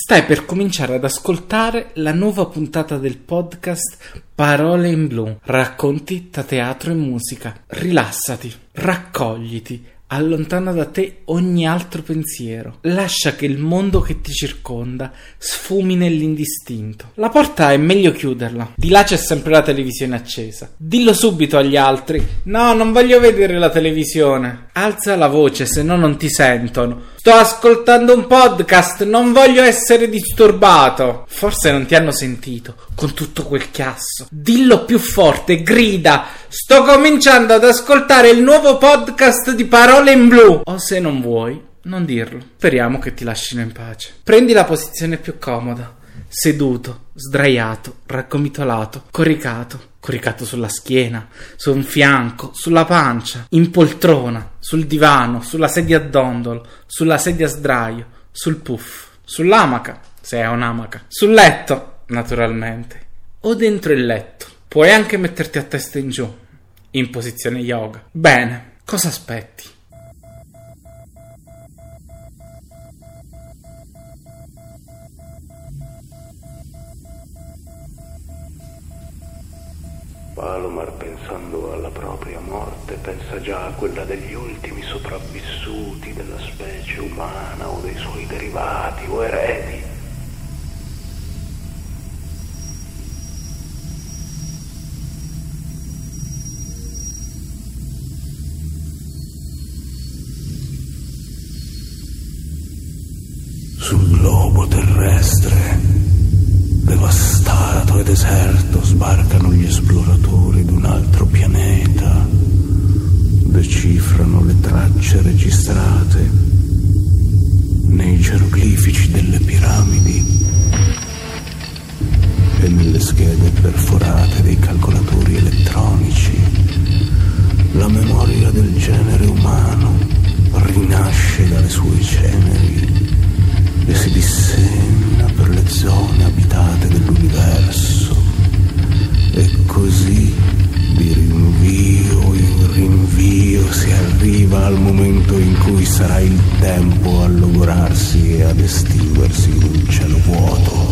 Stai per cominciare ad ascoltare la nuova puntata del podcast Parole in blu, racconti da teatro e musica. Rilassati, raccogliti, allontana da te ogni altro pensiero. Lascia che il mondo che ti circonda sfumi nell'indistinto. La porta è meglio chiuderla. Di là c'è sempre la televisione accesa. Dillo subito agli altri: No, non voglio vedere la televisione. Alza la voce, se no non ti sentono. Sto ascoltando un podcast, non voglio essere disturbato. Forse non ti hanno sentito con tutto quel chiasso. Dillo più forte, grida. Sto cominciando ad ascoltare il nuovo podcast di Parole in Blu. O se non vuoi, non dirlo. Speriamo che ti lascino in pace. Prendi la posizione più comoda. Seduto, sdraiato, raccomitolato, coricato coricato sulla schiena, su un fianco, sulla pancia, in poltrona, sul divano, sulla sedia a dondolo, sulla sedia a sdraio, sul puff, sull'amaca, se è un'amaca, sul letto, naturalmente, o dentro il letto. Puoi anche metterti a testa in giù, in posizione yoga. Bene, cosa aspetti? Palomar pensando alla propria morte pensa già a quella degli ultimi sopravvissuti della specie umana o dei suoi derivati o eredi. Sul globo terrestre devastato e deserto sbarcano gli esploratori di un altro pianeta, decifrano le tracce registrate nei geroglifici delle piramidi e nelle schede perforate dei calcolatori elettronici. La memoria del genere umano rinasce dalle sue ceneri e si le zone abitate dell'universo. E così di rinvio in rinvio si arriva al momento in cui sarà il tempo a logorarsi e ad estinguersi in un cielo vuoto.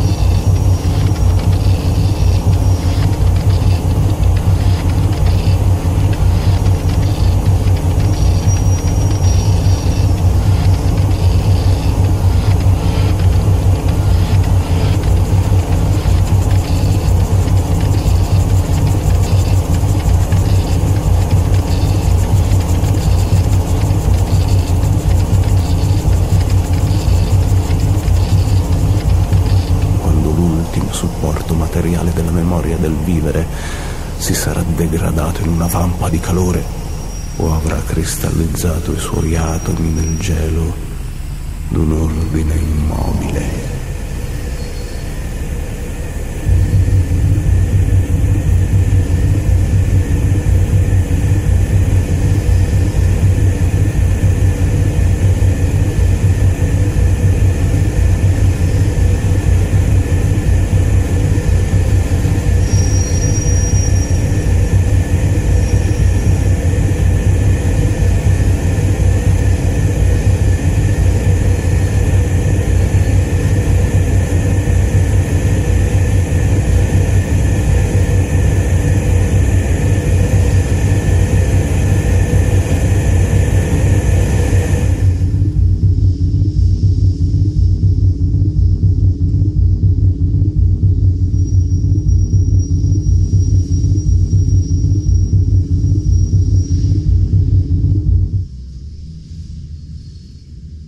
si sarà degradato in una vampa di calore o avrà cristallizzato i suoi atomi nel gelo d'un ordine immobile.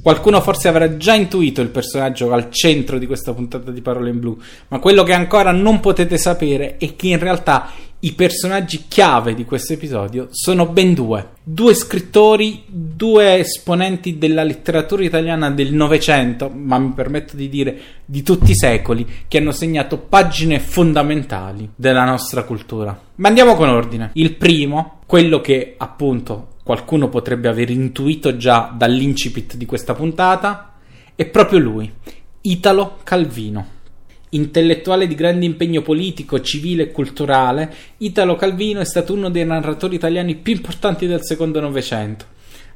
Qualcuno forse avrà già intuito il personaggio al centro di questa puntata di Parole in Blu, ma quello che ancora non potete sapere è che in realtà i personaggi chiave di questo episodio sono ben due. Due scrittori, due esponenti della letteratura italiana del Novecento, ma mi permetto di dire di tutti i secoli, che hanno segnato pagine fondamentali della nostra cultura. Ma andiamo con ordine. Il primo, quello che appunto qualcuno potrebbe aver intuito già dall'incipit di questa puntata, è proprio lui, Italo Calvino. Intellettuale di grande impegno politico, civile e culturale, Italo Calvino è stato uno dei narratori italiani più importanti del secondo Novecento.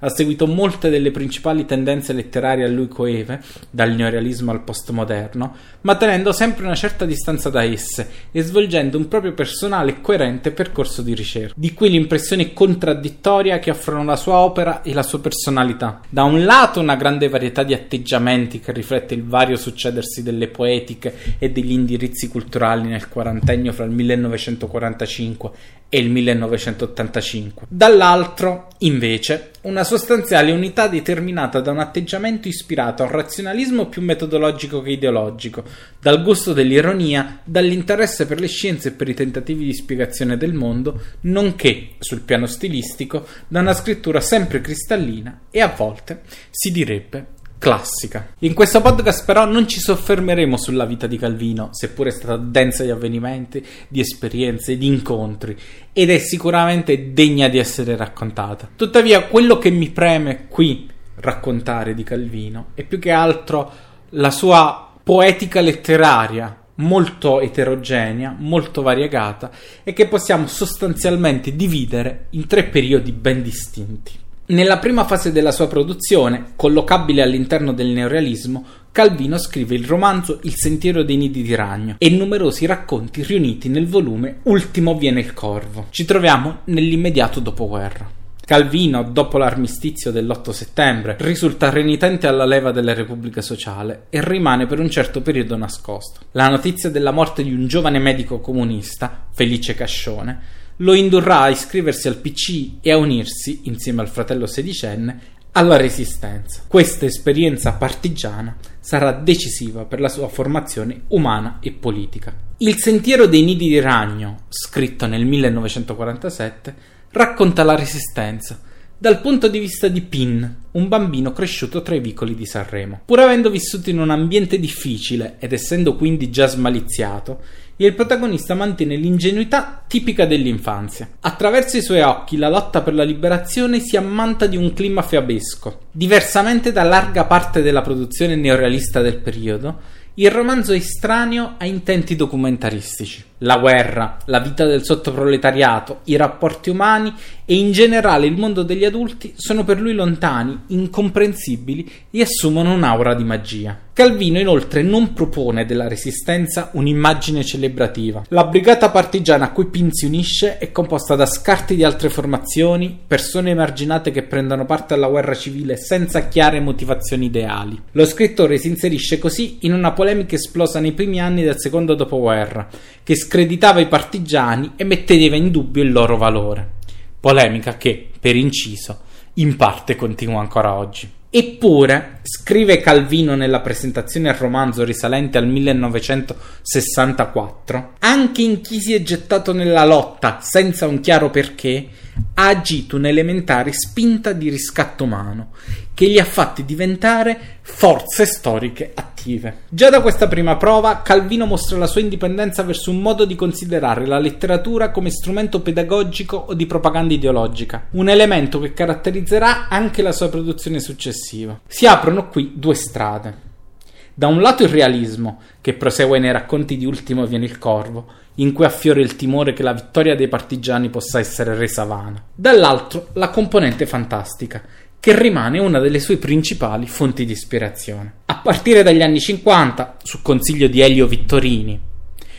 Ha seguito molte delle principali tendenze letterarie a lui coeve, dal neorealismo al postmoderno, ma tenendo sempre una certa distanza da esse e svolgendo un proprio personale e coerente percorso di ricerca. Di qui l'impressione contraddittoria che offrono la sua opera e la sua personalità. Da un lato una grande varietà di atteggiamenti che riflette il vario succedersi delle poetiche e degli indirizzi culturali nel quarantennio fra il 1945 e il 1985. Dall'altro, invece, una sostanziale unità determinata da un atteggiamento ispirato al razionalismo più metodologico che ideologico, dal gusto dell'ironia, dall'interesse per le scienze e per i tentativi di spiegazione del mondo, nonché, sul piano stilistico, da una scrittura sempre cristallina e a volte, si direbbe, classica. In questo podcast però non ci soffermeremo sulla vita di Calvino, seppure è stata densa di avvenimenti, di esperienze, di incontri, ed è sicuramente degna di essere raccontata. Tuttavia, quello che mi preme qui raccontare di Calvino è più che altro la sua poetica letteraria, molto eterogenea, molto variegata e che possiamo sostanzialmente dividere in tre periodi ben distinti. Nella prima fase della sua produzione, collocabile all'interno del neorealismo, Calvino scrive il romanzo Il sentiero dei nidi di ragno e numerosi racconti riuniti nel volume Ultimo viene il corvo. Ci troviamo nell'immediato dopoguerra. Calvino, dopo l'armistizio dell'8 settembre, risulta renitente alla leva della Repubblica Sociale e rimane per un certo periodo nascosto. La notizia della morte di un giovane medico comunista, Felice Cascione, lo indurrà a iscriversi al PC e a unirsi, insieme al fratello sedicenne, alla resistenza. Questa esperienza partigiana sarà decisiva per la sua formazione umana e politica. Il sentiero dei nidi di ragno, scritto nel 1947, racconta la resistenza dal punto di vista di Pin, un bambino cresciuto tra i vicoli di Sanremo. Pur avendo vissuto in un ambiente difficile ed essendo quindi già smaliziato, il protagonista mantiene l'ingenuità tipica dell'infanzia. Attraverso i suoi occhi la lotta per la liberazione si ammanta di un clima fiabesco. Diversamente da larga parte della produzione neorealista del periodo, il romanzo è estraneo a intenti documentaristici. La guerra, la vita del sottoproletariato, i rapporti umani e in generale il mondo degli adulti sono per lui lontani, incomprensibili e assumono un'aura di magia. Calvino inoltre non propone della resistenza un'immagine celebrativa. La brigata partigiana a cui Pin si unisce è composta da scarti di altre formazioni, persone emarginate che prendono parte alla guerra civile senza chiare motivazioni ideali. Lo scrittore si inserisce così in una polemica esplosa nei primi anni del secondo dopoguerra, che screditava i partigiani e metteva in dubbio il loro valore. Polemica che, per inciso, in parte continua ancora oggi. Eppure, scrive Calvino nella presentazione al romanzo risalente al 1964, anche in chi si è gettato nella lotta senza un chiaro perché, ha agito un'elementare spinta di riscatto umano che li ha fatti diventare forze storiche attive. Già da questa prima prova Calvino mostra la sua indipendenza verso un modo di considerare la letteratura come strumento pedagogico o di propaganda ideologica, un elemento che caratterizzerà anche la sua produzione successiva. Si aprono qui due strade. Da un lato il realismo, che prosegue nei racconti di Ultimo viene il corvo, in cui affiora il timore che la vittoria dei partigiani possa essere resa vana. Dall'altro la componente fantastica, che rimane una delle sue principali fonti di ispirazione. A partire dagli anni 50, su consiglio di Elio Vittorini,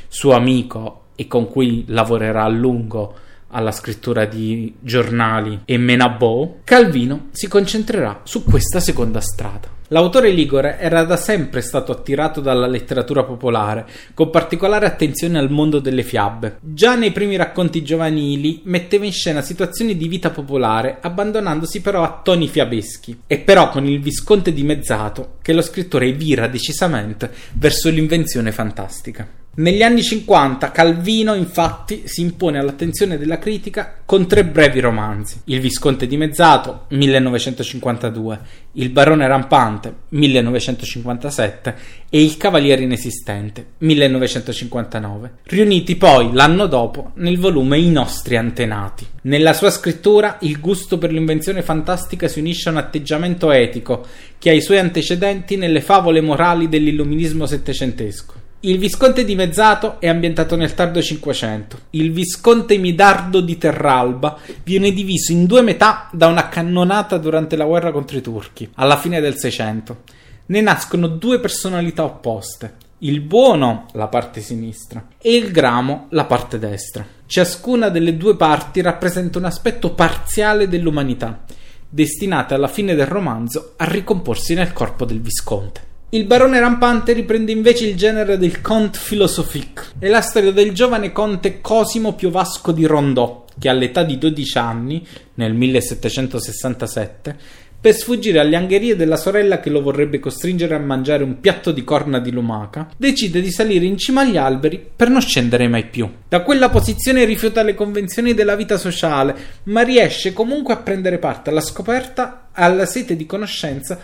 suo amico e con cui lavorerà a lungo alla scrittura di giornali e Menabò, Calvino si concentrerà su questa seconda strada. L'autore ligure era da sempre stato attirato dalla letteratura popolare, con particolare attenzione al mondo delle fiabe. Già nei primi racconti giovanili metteva in scena situazioni di vita popolare, abbandonandosi però a toni fiabeschi. È però con il Visconte dimezzato che lo scrittore vira decisamente verso l'invenzione fantastica. Negli anni 50 Calvino infatti si impone all'attenzione della critica con tre brevi romanzi: Il Visconte dimezzato 1952, Il Barone rampante 1957 e Il Cavaliere inesistente 1959, riuniti poi l'anno dopo nel volume I nostri antenati. Nella sua scrittura il gusto per l'invenzione fantastica si unisce a un atteggiamento etico che ha i suoi antecedenti nelle favole morali dell'illuminismo settecentesco. Il Visconte dimezzato è ambientato nel tardo Cinquecento. Il Visconte Midardo di Terralba viene diviso in due metà da una cannonata durante la guerra contro i turchi, alla fine del Seicento. Ne nascono due personalità opposte. Il buono, la parte sinistra, e il gramo, la parte destra. Ciascuna delle due parti rappresenta un aspetto parziale dell'umanità, destinata alla fine del romanzo a ricomporsi nel corpo del Visconte. Il barone rampante riprende invece il genere del conte philosophique. È la storia del giovane conte Cosimo Piovasco di Rondò, che all'età di 12 anni, nel 1767, per sfuggire alle angherie della sorella che lo vorrebbe costringere a mangiare un piatto di corna di lumaca, decide di salire in cima agli alberi per non scendere mai più. Da quella posizione rifiuta le convenzioni della vita sociale, ma riesce comunque a prendere parte alla scoperta alla sete di conoscenza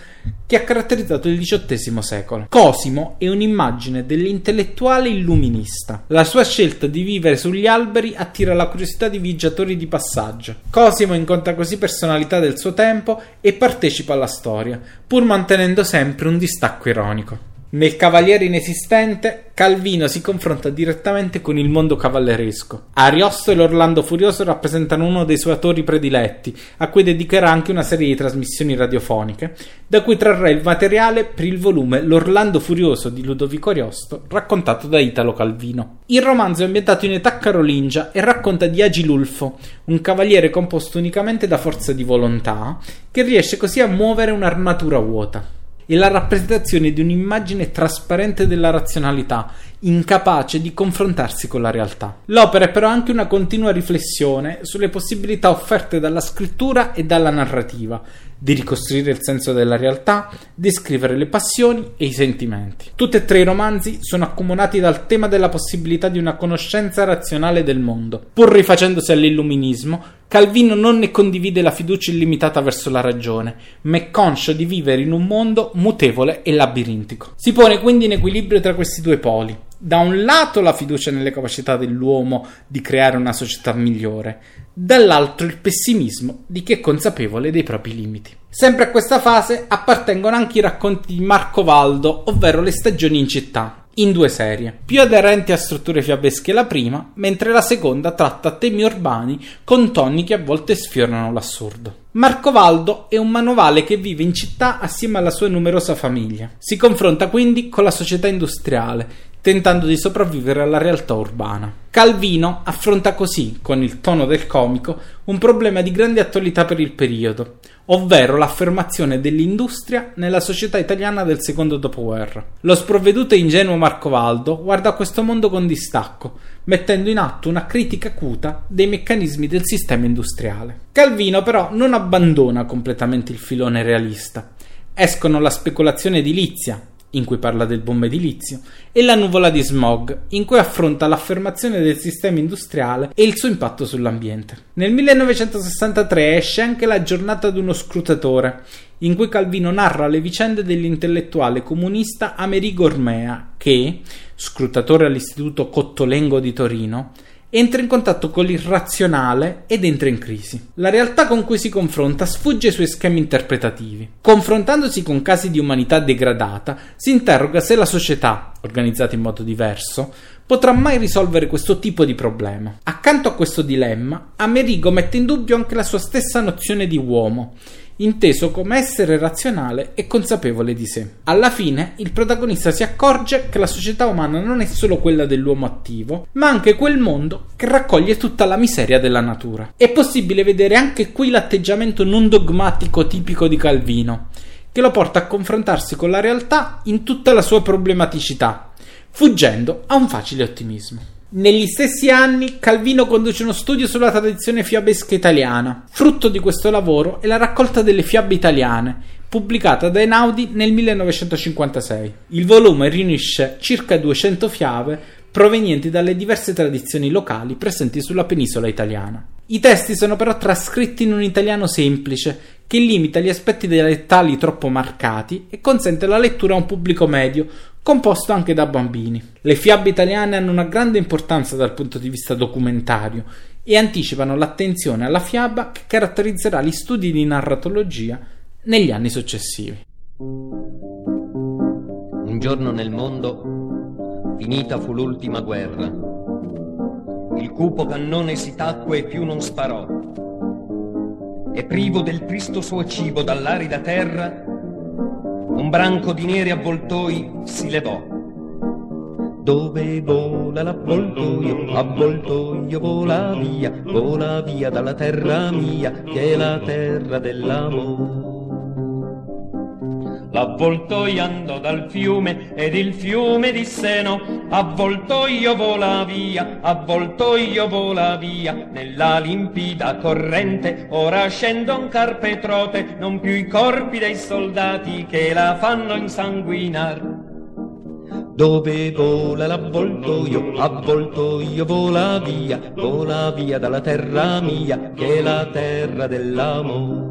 che ha caratterizzato il XVIII secolo. Cosimo è un'immagine dell'intellettuale illuminista. La sua scelta di vivere sugli alberi attira la curiosità di viaggiatori di passaggio. Cosimo incontra così personalità del suo tempo e partecipa alla storia, pur mantenendo sempre un distacco ironico. Nel Cavaliere inesistente, Calvino si confronta direttamente con il mondo cavalleresco. Ariosto e l'Orlando Furioso rappresentano uno dei suoi autori prediletti, a cui dedicherà anche una serie di trasmissioni radiofoniche, da cui trarrà il materiale per il volume L'Orlando Furioso di Ludovico Ariosto, raccontato da Italo Calvino. Il romanzo è ambientato in età carolingia e racconta di Agilulfo, un cavaliere composto unicamente da forza di volontà, che riesce così a muovere un'armatura vuota è la rappresentazione di un'immagine trasparente della razionalità, incapace di confrontarsi con la realtà. L'opera è però anche una continua riflessione sulle possibilità offerte dalla scrittura e dalla narrativa, di ricostruire il senso della realtà, descrivere le passioni e i sentimenti. Tutti e tre i romanzi sono accomunati dal tema della possibilità di una conoscenza razionale del mondo. Pur rifacendosi all'illuminismo, Calvino non ne condivide la fiducia illimitata verso la ragione, ma è conscio di vivere in un mondo mutevole e labirintico. Si pone quindi in equilibrio tra questi due poli. Da un lato la fiducia nelle capacità dell'uomo di creare una società migliore, dall'altro il pessimismo di chi è consapevole dei propri limiti. Sempre a questa fase appartengono anche i racconti di Marco Valdo, ovvero le stagioni in città, in due serie, più aderenti a strutture fiabesche la prima, mentre la seconda tratta temi urbani con toni che a volte sfiorano l'assurdo. Marco Valdo è un manovale che vive in città assieme alla sua numerosa famiglia. Si confronta quindi con la società industriale, tentando di sopravvivere alla realtà urbana. Calvino affronta così, con il tono del comico, un problema di grande attualità per il periodo, ovvero l'affermazione dell'industria nella società italiana del secondo dopoguerra. Lo sprovveduto e ingenuo Marco Valdo guarda questo mondo con distacco, mettendo in atto una critica acuta dei meccanismi del sistema industriale. Calvino però non abbandona completamente il filone realista. Escono la speculazione edilizia, in cui parla del boom edilizio, e La nuvola di smog, in cui affronta l'affermazione del sistema industriale e il suo impatto sull'ambiente. Nel 1963 esce anche La giornata di uno scrutatore, in cui Calvino narra le vicende dell'intellettuale comunista Amerigo Ormea, che, scrutatore all'Istituto Cottolengo di Torino, entra in contatto con l'irrazionale ed entra in crisi. La realtà con cui si confronta sfugge ai suoi schemi interpretativi. Confrontandosi con casi di umanità degradata, si interroga se la società, organizzata in modo diverso, potrà mai risolvere questo tipo di problema. Accanto a questo dilemma, Amerigo mette in dubbio anche la sua stessa nozione di uomo inteso come essere razionale e consapevole di sé. Alla fine, il protagonista si accorge che la società umana non è solo quella dell'uomo attivo, ma anche quel mondo che raccoglie tutta la miseria della natura. È possibile vedere anche qui l'atteggiamento non dogmatico tipico di Calvino, che lo porta a confrontarsi con la realtà in tutta la sua problematicità, fuggendo a un facile ottimismo. Negli stessi anni Calvino conduce uno studio sulla tradizione fiabesca italiana. Frutto di questo lavoro è la raccolta delle fiabe italiane, pubblicata da Einaudi nel 1956. Il volume riunisce circa 200 fiabe provenienti dalle diverse tradizioni locali presenti sulla penisola italiana. I testi sono però trascritti in un italiano semplice che limita gli aspetti dialettali troppo marcati e consente la lettura a un pubblico medio, composto anche da bambini. Le fiabe italiane hanno una grande importanza dal punto di vista documentario e anticipano l'attenzione alla fiaba che caratterizzerà gli studi di narratologia negli anni successivi. Un giorno nel mondo Finita fu l'ultima guerra. Il cupo cannone si tacque e più non sparò. E privo del tristo suo cibo dall'arida terra, un branco di neri avvoltoi si levò. Dove vola l'avvoltoio, avvoltoio vola via, vola via dalla terra mia, che è la terra dell'amore. L'avvoltoio andò dal fiume ed il fiume disse no, avvoltoio vola via, avvoltoio vola via, nella limpida corrente ora scendo un carpetrote, non più i corpi dei soldati che la fanno insanguinar. Dove vola l'avvoltoio, avvoltoio vola via, vola via dalla terra mia, che è la terra dell'amore.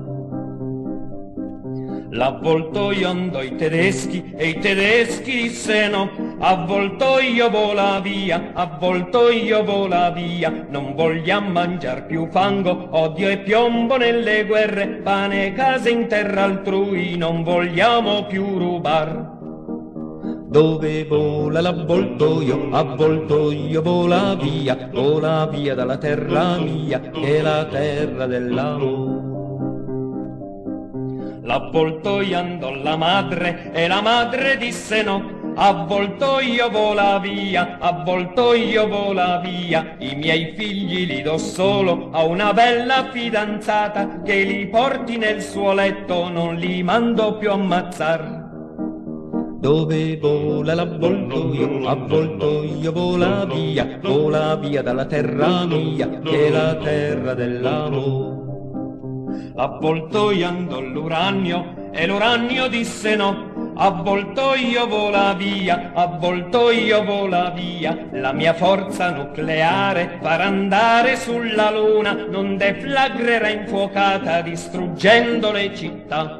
L'avvoltoio andò i tedeschi e i tedeschi dissero avvoltoio vola via, avvoltoio vola via, non vogliamo mangiar più fango, odio e piombo nelle guerre, pane e case in terra altrui, non vogliamo più rubar. Dove vola l'avvoltoio, avvoltoio vola via, vola via dalla terra mia, che è la terra dell'amore. L'avvoltoio andò la madre e la madre disse no, avvoltoio vola via, avvoltoio vola via, i miei figli li do solo a una bella fidanzata che li porti nel suo letto, non li mando più ammazzar. Dove vola l'avvoltoio, avvoltoio vola via, vola via dalla terra mia, che è la terra dell'amore. Avvoltoio andò l'uranio e l'uranio disse no, avvoltoio vola via, avvoltoio vola via, la mia forza nucleare farà andare sulla luna, non deflagrerà infuocata distruggendo le città.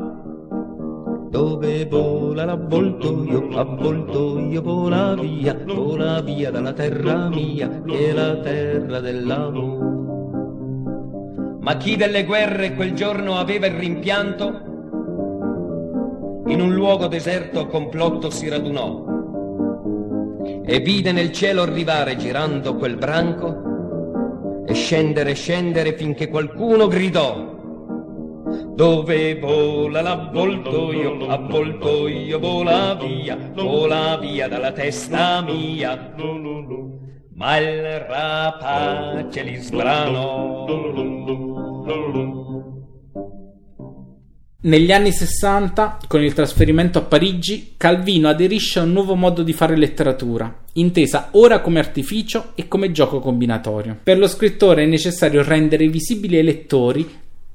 Dove vola l'avvoltoio, avvoltoio vola via, vola via dalla terra mia, che è la terra dell'amore. Ma chi delle guerre quel giorno aveva il rimpianto? In un luogo deserto complotto si radunò e vide nel cielo arrivare girando quel branco e scendere scendere finché qualcuno gridò dove vola l'avvoltoio, avvoltoio vola via, vola via dalla testa mia. Ma il rapace li sbranò. Negli anni 60, con il trasferimento a Parigi, Calvino aderisce a un nuovo modo di fare letteratura, intesa ora come artificio e come gioco combinatorio. Per lo scrittore è necessario rendere visibili ai lettori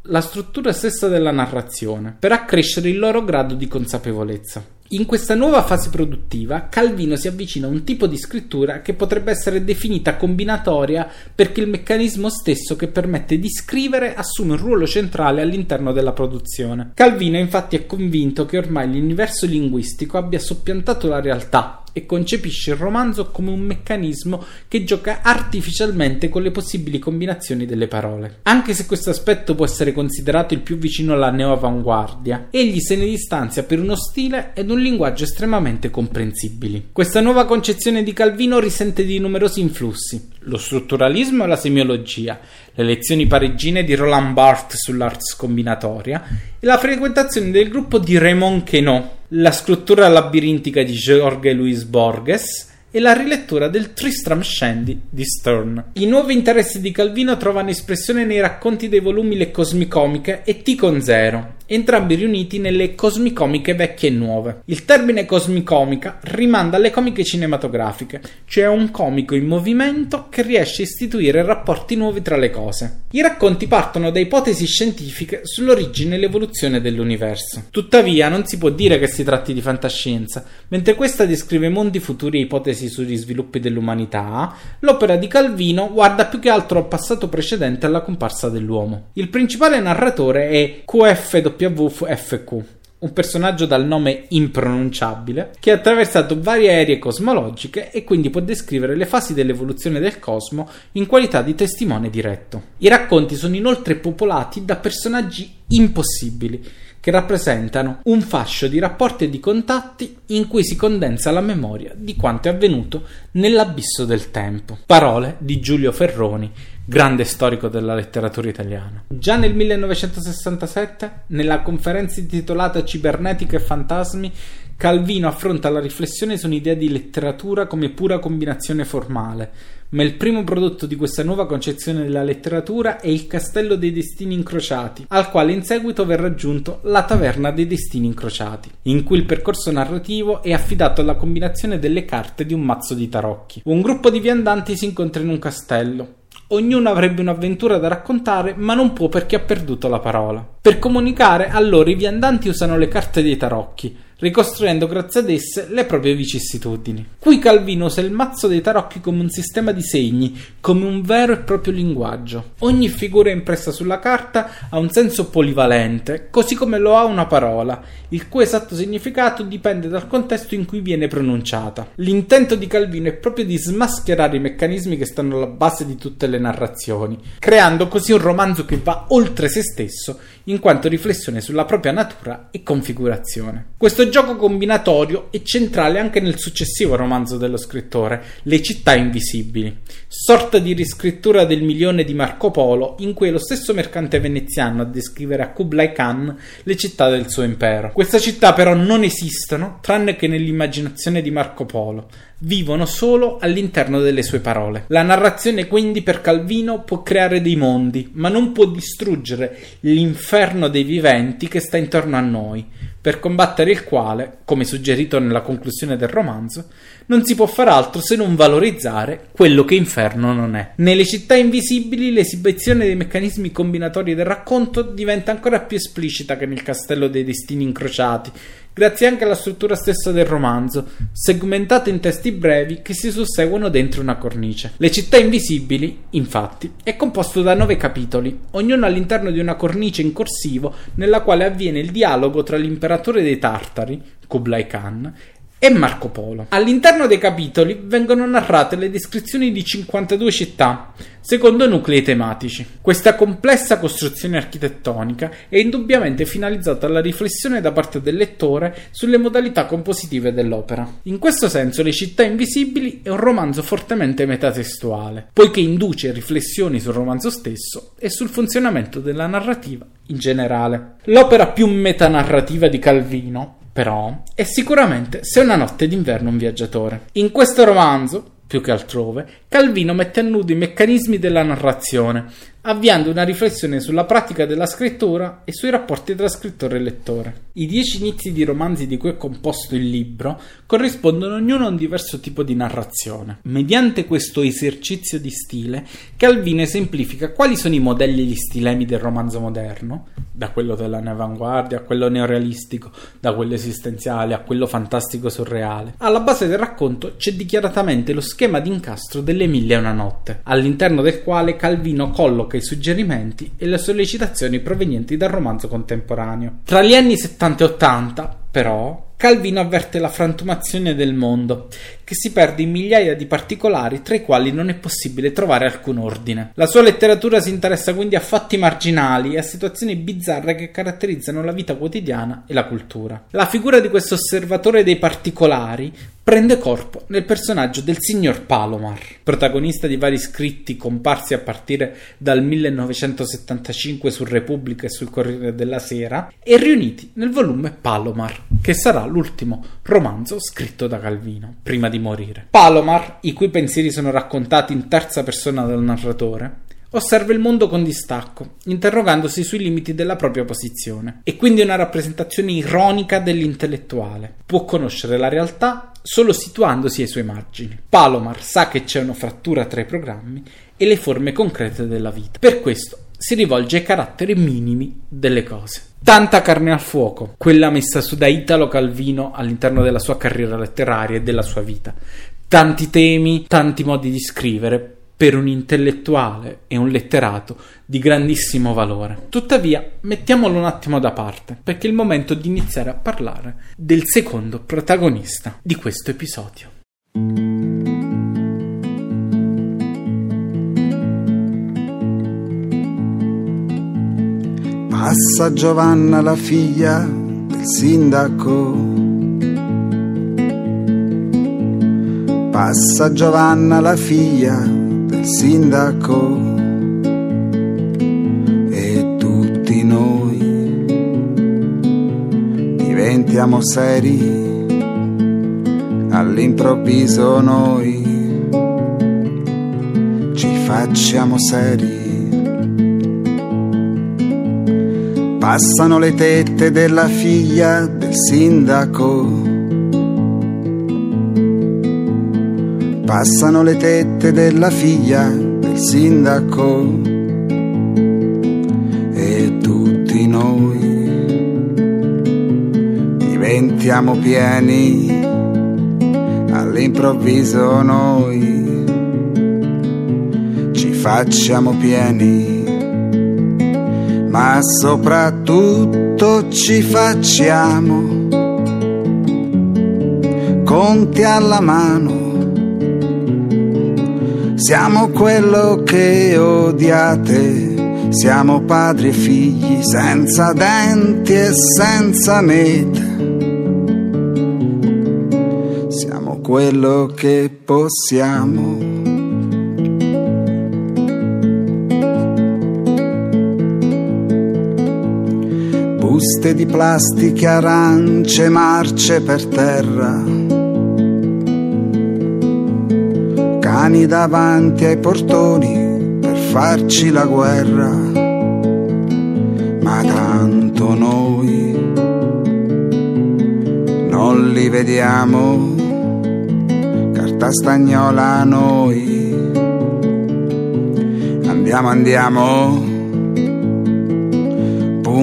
la struttura stessa della narrazione, per accrescere il loro grado di consapevolezza. In questa nuova fase produttiva, Calvino si avvicina a un tipo di scrittura che potrebbe essere definita combinatoria perché il meccanismo stesso che permette di scrivere assume un ruolo centrale all'interno della produzione. Calvino infatti è convinto che ormai l'universo linguistico abbia soppiantato la realtà e concepisce il romanzo come un meccanismo che gioca artificialmente con le possibili combinazioni delle parole. Anche se questo aspetto può essere considerato il più vicino alla neoavanguardia, egli se ne distanzia per uno stile ed un linguaggio estremamente comprensibili. Questa nuova concezione di Calvino risente di numerosi influssi, lo strutturalismo e la semiologia, le lezioni parigine di Roland Barthes sull'arts combinatoria e la frequentazione del gruppo di Raymond Queneau, la scrittura labirintica di Jorge Luis Borges e la rilettura del Tristram Shandy di Stern. I nuovi interessi di Calvino trovano espressione nei racconti dei volumi Le Cosmicomiche e T con Zero, entrambi riuniti nelle cosmicomiche vecchie e nuove. Il termine cosmicomica rimanda alle comiche cinematografiche, cioè a un comico in movimento che riesce a istituire rapporti nuovi tra le cose. I racconti partono da ipotesi scientifiche sull'origine e l'evoluzione dell'universo. Tuttavia non si può dire che si tratti di fantascienza, mentre questa descrive mondi futuri e ipotesi sugli sviluppi dell'umanità, l'opera di Calvino guarda più che altro al passato precedente alla comparsa dell'uomo. Il principale narratore è QFW WFQ, un personaggio dal nome impronunciabile che ha attraversato varie aeree cosmologiche e quindi può descrivere le fasi dell'evoluzione del cosmo in qualità di testimone diretto. I racconti sono inoltre popolati da personaggi impossibili, che rappresentano un fascio di rapporti e di contatti in cui si condensa la memoria di quanto è avvenuto nell'abisso del tempo. Parole di Giulio Ferroni, grande storico della letteratura italiana. Già nel 1967, nella conferenza intitolata Cibernetica e fantasmi, Calvino affronta la riflessione su un'idea di letteratura come pura combinazione formale, ma il primo prodotto di questa nuova concezione della letteratura è il Castello dei Destini Incrociati, al quale in seguito verrà aggiunto la Taverna dei Destini Incrociati, in cui il percorso narrativo è affidato alla combinazione delle carte di un mazzo di tarocchi. Un gruppo di viandanti si incontra in un castello. Ognuno avrebbe un'avventura da raccontare, ma non può perché ha perduto la parola. Per comunicare, allora i viandanti usano le carte dei tarocchi, ricostruendo grazie ad esse le proprie vicissitudini. Qui Calvino usa il mazzo dei tarocchi come un sistema di segni, come un vero e proprio linguaggio. Ogni figura impressa sulla carta ha un senso polivalente, così come lo ha una parola, il cui esatto significato dipende dal contesto in cui viene pronunciata. L'intento di Calvino è proprio di smascherare i meccanismi che stanno alla base di tutte le narrazioni, creando così un romanzo che va oltre se stesso in quanto riflessione sulla propria natura e configurazione. Questo gioco combinatorio è centrale anche nel successivo romanzo dello scrittore, Le città invisibili, sorta di riscrittura del milione di Marco Polo in cui è lo stesso mercante veneziano a descrivere a Kublai Khan le città del suo impero. Queste città però non esistono tranne che nell'immaginazione di Marco Polo, vivono solo all'interno delle sue parole. La narrazione quindi per Calvino può creare dei mondi, ma non può distruggere l'inferno dei viventi che sta intorno a noi, per combattere il quale, come suggerito nella conclusione del romanzo, non si può far altro se non valorizzare quello che inferno non è. Nelle città invisibili l'esibizione dei meccanismi combinatori del racconto diventa ancora più esplicita che nel castello dei destini incrociati, grazie anche alla struttura stessa del romanzo, segmentato in testi brevi che si susseguono dentro una cornice. Le città invisibili, infatti, è composto da nove capitoli, ognuno all'interno di una cornice in corsivo nella quale avviene il dialogo tra l'imperatore dei Tartari, Kublai Khan, e Marco Polo. All'interno dei capitoli vengono narrate le descrizioni di 52 città, secondo nuclei tematici. Questa complessa costruzione architettonica è indubbiamente finalizzata alla riflessione da parte del lettore sulle modalità compositive dell'opera. In questo senso Le città invisibili è un romanzo fortemente metatestuale, poiché induce riflessioni sul romanzo stesso e sul funzionamento della narrativa in generale. L'opera più metanarrativa di Calvino però, è sicuramente Se una notte d'inverno un viaggiatore. In questo romanzo, più che altrove, Calvino mette a nudo i meccanismi della narrazione, avviando una riflessione sulla pratica della scrittura e sui rapporti tra scrittore e lettore. I dieci inizi di romanzi di cui è composto il libro corrispondono ognuno a un diverso tipo di narrazione. Mediante questo esercizio di stile, Calvino esemplifica quali sono i modelli e gli stilemi del romanzo moderno, da quello della neoavanguardia a quello neorealistico, da quello esistenziale a quello fantastico surreale. Alla base del racconto c'è dichiaratamente lo schema di incastro delle mille e una notte, all'interno del quale Calvino colloca i suggerimenti e le sollecitazioni provenienti dal romanzo contemporaneo. Tra gli anni 70 e 80, però, Calvino avverte la frantumazione del mondo, che si perde in migliaia di particolari tra i quali non è possibile trovare alcun ordine. La sua letteratura si interessa quindi a fatti marginali e a situazioni bizzarre che caratterizzano la vita quotidiana e la cultura. La figura di questo osservatore dei particolari prende corpo nel personaggio del signor Palomar, protagonista di vari scritti comparsi a partire dal 1975 su Repubblica e sul Corriere della Sera e riuniti nel volume Palomar, che sarà l'ultimo romanzo scritto da Calvino prima di morire. Palomar, i cui pensieri sono raccontati in terza persona dal narratore, osserva il mondo con distacco, interrogandosi sui limiti della propria posizione. È quindi una rappresentazione ironica dell'intellettuale. Può conoscere la realtà solo situandosi ai suoi margini. Palomar sa che c'è una frattura tra i programmi e le forme concrete della vita. Per questo si rivolge ai caratteri minimi delle cose. Tanta carne al fuoco, quella messa su da Italo Calvino all'interno della sua carriera letteraria e della sua vita. Tanti temi, tanti modi di scrivere, per un intellettuale e un letterato di grandissimo valore. Tuttavia, mettiamolo un attimo da parte, perché è il momento di iniziare a parlare del secondo protagonista di questo episodio. Passa Giovanna la figlia del sindaco. Passa Giovanna la figlia del sindaco. E tutti noi diventiamo seri. All'improvviso noi ci facciamo seri. Passano le tette della figlia del sindaco. Passano le tette della figlia del sindaco. E tutti noi diventiamo pieni. All'improvviso noi ci facciamo pieni ma soprattutto ci facciamo conti alla mano. Siamo quello che odiate, siamo padri e figli senza denti e senza mete. Siamo quello che possiamo. Buste di plastiche, arance, marce per terra. Cani davanti ai portoni per farci la guerra. Ma tanto noi non li vediamo. Carta stagnola noi. Andiamo, andiamo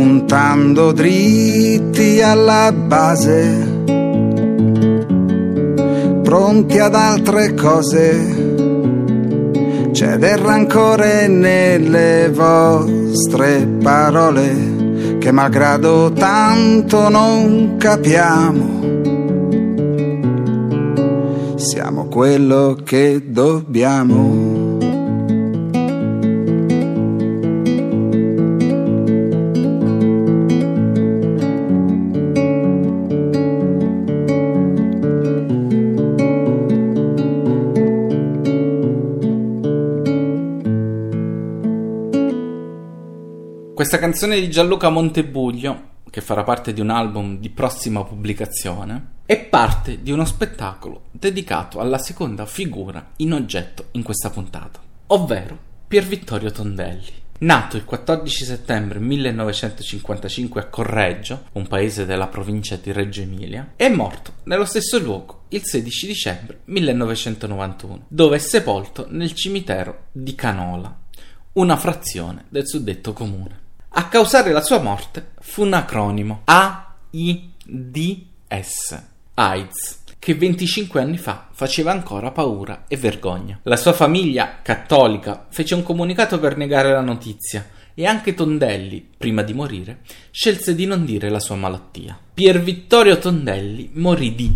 puntando dritti alla base, pronti ad altre cose. C'è del rancore nelle vostre parole che malgrado tanto non capiamo. Siamo quello che dobbiamo. Canzone di Gianluca Montebuglio, che farà parte di un album di prossima pubblicazione, è parte di uno spettacolo dedicato alla seconda figura in oggetto in questa puntata, ovvero Pier Vittorio Tondelli. Nato il 14 settembre 1955 a Correggio, un paese della provincia di Reggio Emilia, è morto nello stesso luogo il 16 dicembre 1991, dove è sepolto nel cimitero di Canola, una frazione del suddetto comune. A causare la sua morte fu un acronimo AIDS, AIDS, che 25 anni fa faceva ancora paura e vergogna. La sua famiglia, cattolica, fece un comunicato per negare la notizia e anche Tondelli, prima di morire, scelse di non dire la sua malattia. Pier Vittorio Tondelli morì di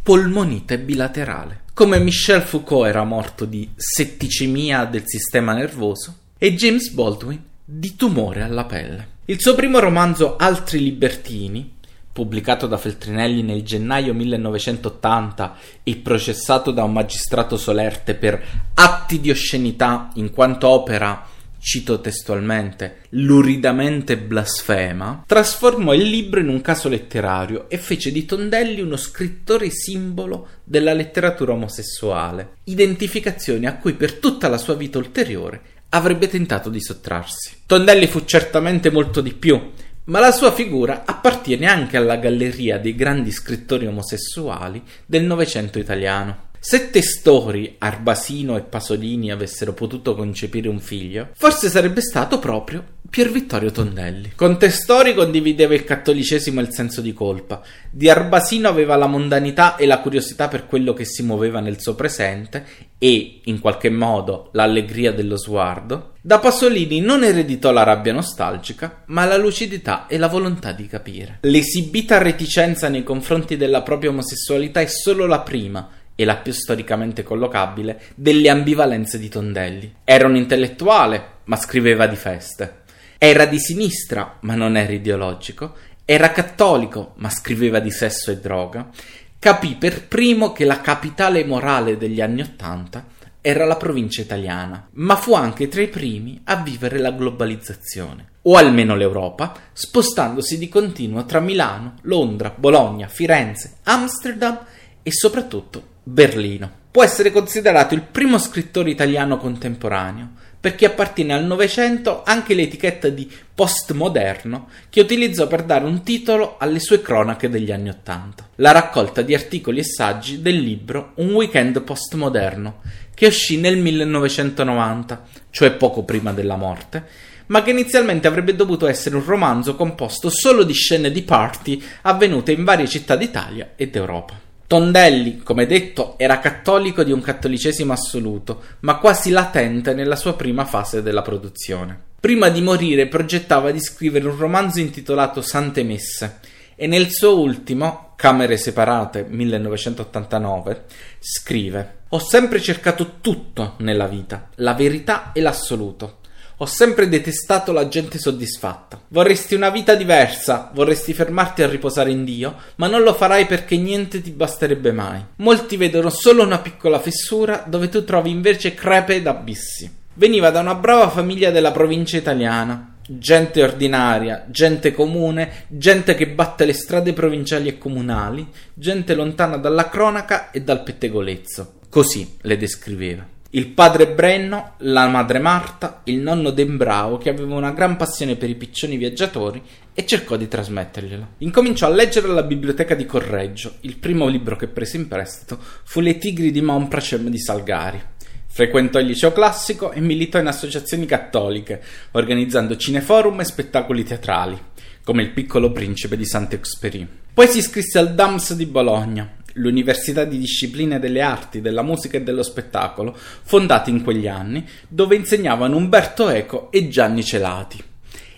polmonite bilaterale. Come Michel Foucault era morto di setticemia del sistema nervoso e James Baldwin di tumore alla pelle. Il suo primo romanzo Altri libertini, pubblicato da Feltrinelli nel gennaio 1980 e processato da un magistrato solerte per atti di oscenità in quanto opera cito testualmente, luridamente blasfema, trasformò il libro in un caso letterario e fece di Tondelli uno scrittore simbolo della letteratura omosessuale, identificazione a cui per tutta la sua vita ulteriore avrebbe tentato di sottrarsi. Tondelli fu certamente molto di più, ma la sua figura appartiene anche alla galleria dei grandi scrittori omosessuali del Novecento italiano. Se Testori, Arbasino e Pasolini avessero potuto concepire un figlio, forse sarebbe stato proprio Pier Vittorio Tondelli. Con Testori condivideva il cattolicesimo e il senso di colpa. Di Arbasino aveva la mondanità e la curiosità per quello che si muoveva nel suo presente e, in qualche modo, l'allegria dello sguardo. Da Pasolini non ereditò la rabbia nostalgica, ma la lucidità e la volontà di capire. L'esibita reticenza nei confronti della propria omosessualità è solo la prima e la più storicamente collocabile, delle ambivalenze di Tondelli. Era un intellettuale, ma scriveva di feste. Era di sinistra, ma non era ideologico, era cattolico, ma scriveva di sesso e droga, capì per primo che la capitale morale degli anni Ottanta era la provincia italiana, ma fu anche tra i primi a vivere la globalizzazione, o almeno l'Europa, spostandosi di continuo tra Milano, Londra, Bologna, Firenze, Amsterdam e soprattutto Berlino. Può essere considerato il primo scrittore italiano contemporaneo, perché appartiene al Novecento anche l'etichetta di postmoderno che utilizzò per dare un titolo alle sue cronache degli anni Ottanta, la raccolta di articoli e saggi del libro Un weekend postmoderno, che uscì nel 1990, cioè poco prima della morte, ma che inizialmente avrebbe dovuto essere un romanzo composto solo di scene di party avvenute in varie città d'Italia ed Europa. Tondelli, come detto, era cattolico di un cattolicesimo assoluto, ma quasi latente nella sua prima fase della produzione. Prima di morire progettava di scrivere un romanzo intitolato Sante Messe e nel suo ultimo, Camere separate 1989, scrive Ho sempre cercato tutto nella vita, la verità e l'assoluto. Ho sempre detestato la gente soddisfatta. Vorresti una vita diversa, vorresti fermarti a riposare in Dio, ma non lo farai perché niente ti basterebbe mai. Molti vedono solo una piccola fessura dove tu trovi invece crepe ed abissi. Veniva da una brava famiglia della provincia italiana, gente ordinaria, gente comune, gente che batte le strade provinciali e comunali, gente lontana dalla cronaca e dal pettegolezzo. Così le descriveva il padre Brenno, la madre Marta, il nonno Dembrao, che aveva una gran passione per i piccioni viaggiatori e cercò di trasmetterglielo. Incominciò a leggere alla biblioteca di Correggio. Il primo libro che prese in prestito fu Le tigri di Monpracem di Salgari. Frequentò il liceo classico e militò in associazioni cattoliche, organizzando cineforum e spettacoli teatrali, come Il piccolo principe di Saint-Exupéry. Poi si iscrisse al DAMS di Bologna, l'Università di Discipline delle Arti, della Musica e dello Spettacolo, fondata in quegli anni, dove insegnavano Umberto Eco e Gianni Celati.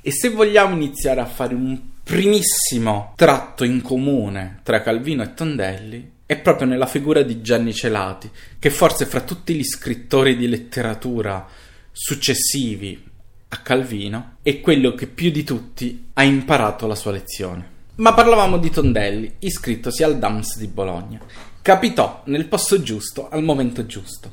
E se vogliamo iniziare a fare un primissimo tratto in comune tra Calvino e Tondelli, è proprio nella figura di Gianni Celati, che forse fra tutti gli scrittori di letteratura successivi a Calvino è quello che più di tutti ha imparato la sua lezione. Ma parlavamo di Tondelli, iscrittosi al DAMS di Bologna. Capitò nel posto giusto al momento giusto,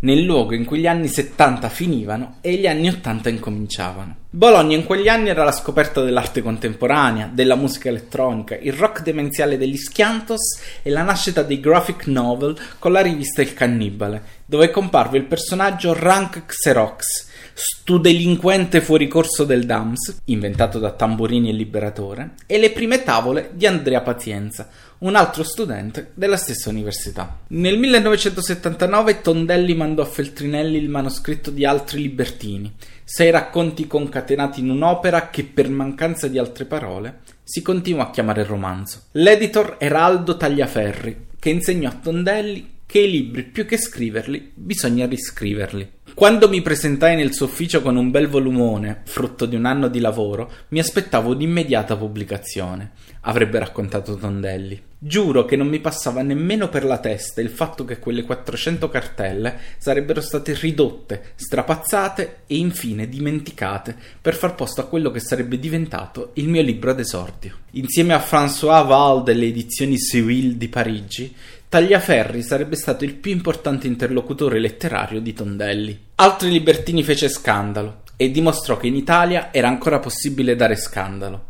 nel luogo in cui gli anni 70 finivano e gli anni 80 incominciavano. Bologna in quegli anni era la scoperta dell'arte contemporanea, della musica elettronica, il rock demenziale degli Schiantos e la nascita dei graphic novel con la rivista Il Cannibale, dove comparve il personaggio Rank Xerox, stu delinquente fuori corso del Dams, inventato da Tamburini e Liberatore, e le prime tavole di Andrea Pazienza, un altro studente della stessa università. Nel 1979 Tondelli mandò a Feltrinelli il manoscritto di Altri Libertini, sei racconti concatenati in un'opera che per mancanza di altre parole si continua a chiamare romanzo. L'editor era Aldo Tagliaferri, che insegnò a Tondelli che i libri più che scriverli bisogna riscriverli. Quando mi presentai nel suo ufficio con un bel volumone, frutto di un anno di lavoro, mi aspettavo un'immediata pubblicazione, avrebbe raccontato Tondelli. Giuro che non mi passava nemmeno per la testa il fatto che quelle 400 cartelle sarebbero state ridotte, strapazzate e infine dimenticate per far posto a quello che sarebbe diventato il mio libro ad esordio. Insieme a François Val delle edizioni Civil di Parigi, Tagliaferri sarebbe stato il più importante interlocutore letterario di Tondelli. Altri libertini fece scandalo e dimostrò che in Italia era ancora possibile dare scandalo.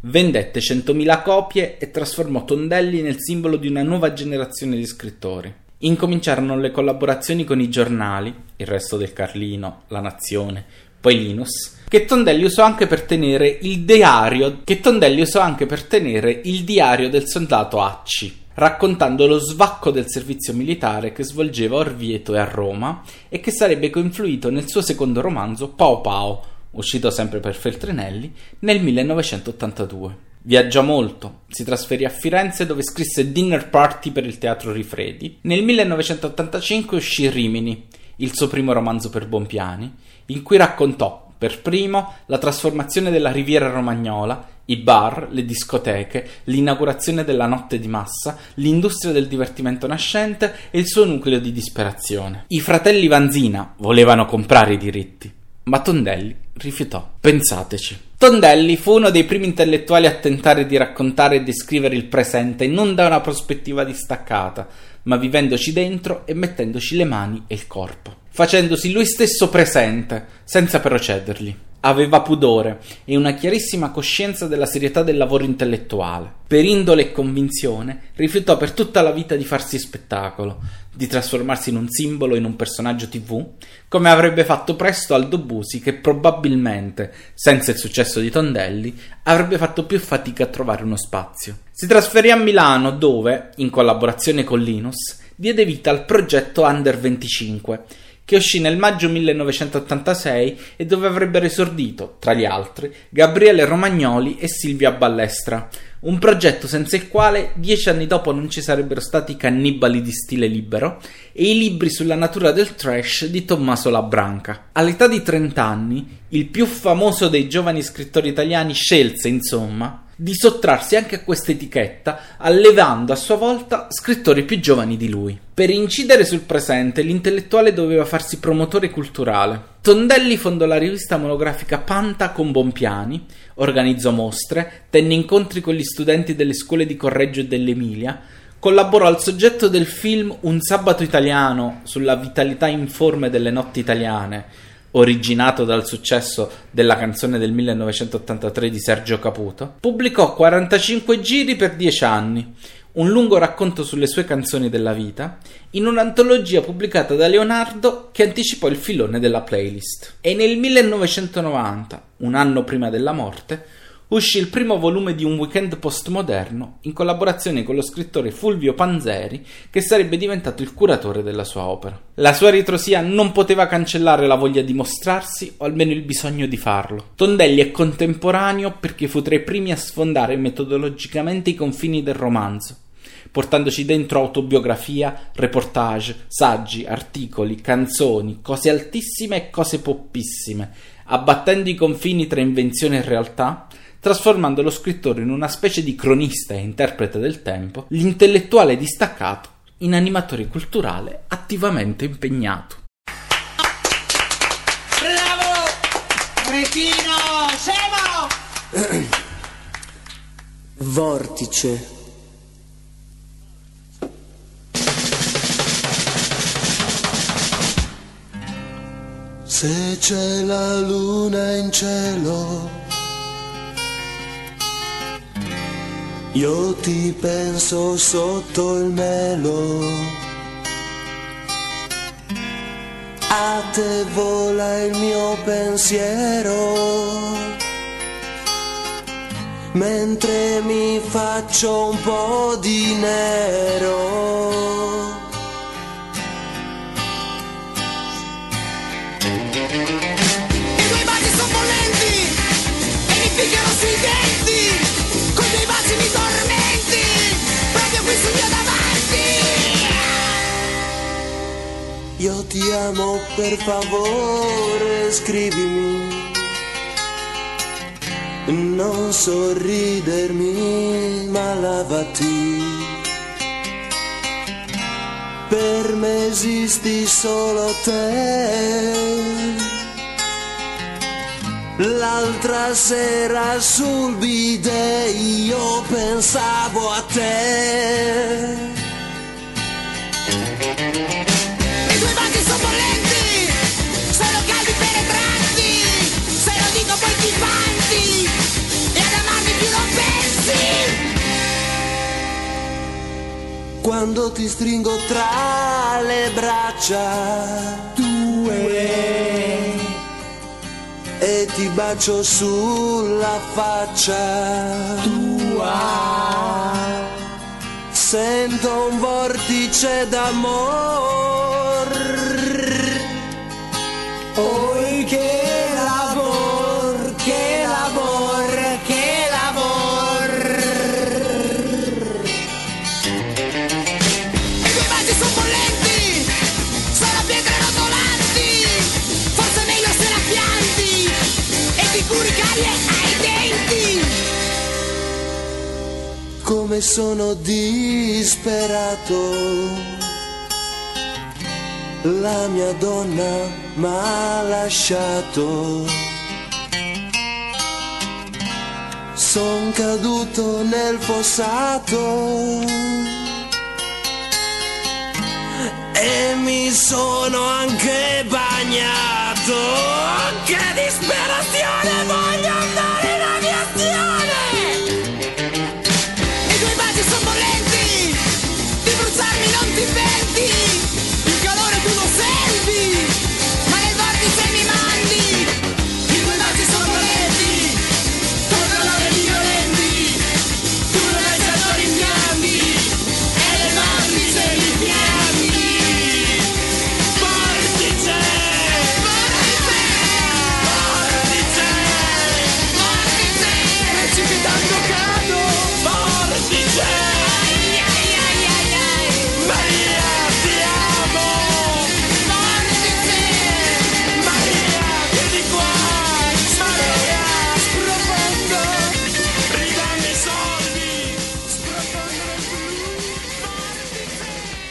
Vendette 100.000 copie e trasformò Tondelli nel simbolo di una nuova generazione di scrittori. Incominciarono le collaborazioni con i giornali, il resto del Carlino, La Nazione, poi Linus, che Tondelli usò anche per tenere il diario, che Tondelli usò anche per tenere il diario del soldato Acci raccontando lo svacco del servizio militare che svolgeva a Orvieto e a Roma e che sarebbe coinfluito nel suo secondo romanzo Pao Pao, uscito sempre per Feltrinelli, nel 1982. Viaggiò molto, si trasferì a Firenze dove scrisse Dinner Party per il teatro Rifredi. Nel 1985 uscì Rimini, il suo primo romanzo per Bompiani, in cui raccontò per primo la trasformazione della riviera romagnola i bar, le discoteche, l'inaugurazione della notte di massa, l'industria del divertimento nascente e il suo nucleo di disperazione. I fratelli Vanzina volevano comprare i diritti, ma Tondelli rifiutò. Pensateci. Tondelli fu uno dei primi intellettuali a tentare di raccontare e descrivere il presente non da una prospettiva distaccata, ma vivendoci dentro e mettendoci le mani e il corpo, facendosi lui stesso presente, senza però cedergli. Aveva pudore e una chiarissima coscienza della serietà del lavoro intellettuale. Per indole e convinzione rifiutò per tutta la vita di farsi spettacolo, di trasformarsi in un simbolo, in un personaggio tv, come avrebbe fatto presto Aldo Busi che probabilmente, senza il successo di Tondelli, avrebbe fatto più fatica a trovare uno spazio. Si trasferì a Milano dove, in collaborazione con Linus, diede vita al progetto Under 25, che uscì nel maggio 1986 e dove avrebbero esordito, tra gli altri, Gabriele Romagnoli e Silvia Ballestra, un progetto senza il quale dieci anni dopo non ci sarebbero stati Cannibali di stile libero e i libri sulla natura del trash di Tommaso Labranca. All'età di 30 anni, il più famoso dei giovani scrittori italiani scelse, insomma, di sottrarsi anche a questa etichetta, allevando a sua volta scrittori più giovani di lui. Per incidere sul presente, l'intellettuale doveva farsi promotore culturale. Tondelli fondò la rivista monografica Panta con Bompiani, organizzò mostre, tenne incontri con gli studenti delle scuole di Correggio e dell'Emilia, collaborò al soggetto del film Un sabato italiano sulla vitalità informe delle notti italiane, originato dal successo della canzone del 1983 di Sergio Caputo, pubblicò 45 giri per 10 anni, un lungo racconto sulle sue canzoni della vita, in un'antologia pubblicata da Leonardo che anticipò il filone della playlist. E nel 1990, un anno prima della morte, uscì il primo volume di un weekend postmoderno in collaborazione con lo scrittore Fulvio Panzeri, che sarebbe diventato il curatore della sua opera. La sua ritrosia non poteva cancellare la voglia di mostrarsi o almeno il bisogno di farlo. Tondelli è contemporaneo perché fu tra i primi a sfondare metodologicamente i confini del romanzo portandoci dentro autobiografia, reportage, saggi, articoli, canzoni, cose altissime e cose poppissime, abbattendo i confini tra invenzione e realtà, trasformando lo scrittore in una specie di cronista e interprete del tempo, l'intellettuale distaccato in animatore culturale attivamente impegnato. Bravo! Cretino! Scemo! Vortice. Se c'è la luna in cielo, io ti penso sotto il melo. A te vola il mio pensiero, mentre mi faccio un po' di nero. Io ti amo per favore, scrivimi. Non sorridermi, ma lavati. Per me esisti solo te. L'altra sera sul bidet io pensavo a te. Quando ti stringo tra le braccia tue. E ti bacio sulla faccia tua. Sento un vortice d'amor. Oi come sono disperato la mia donna m'ha lasciato. Son caduto nel fossato e mi sono anche bagnato. Che disperazione voglio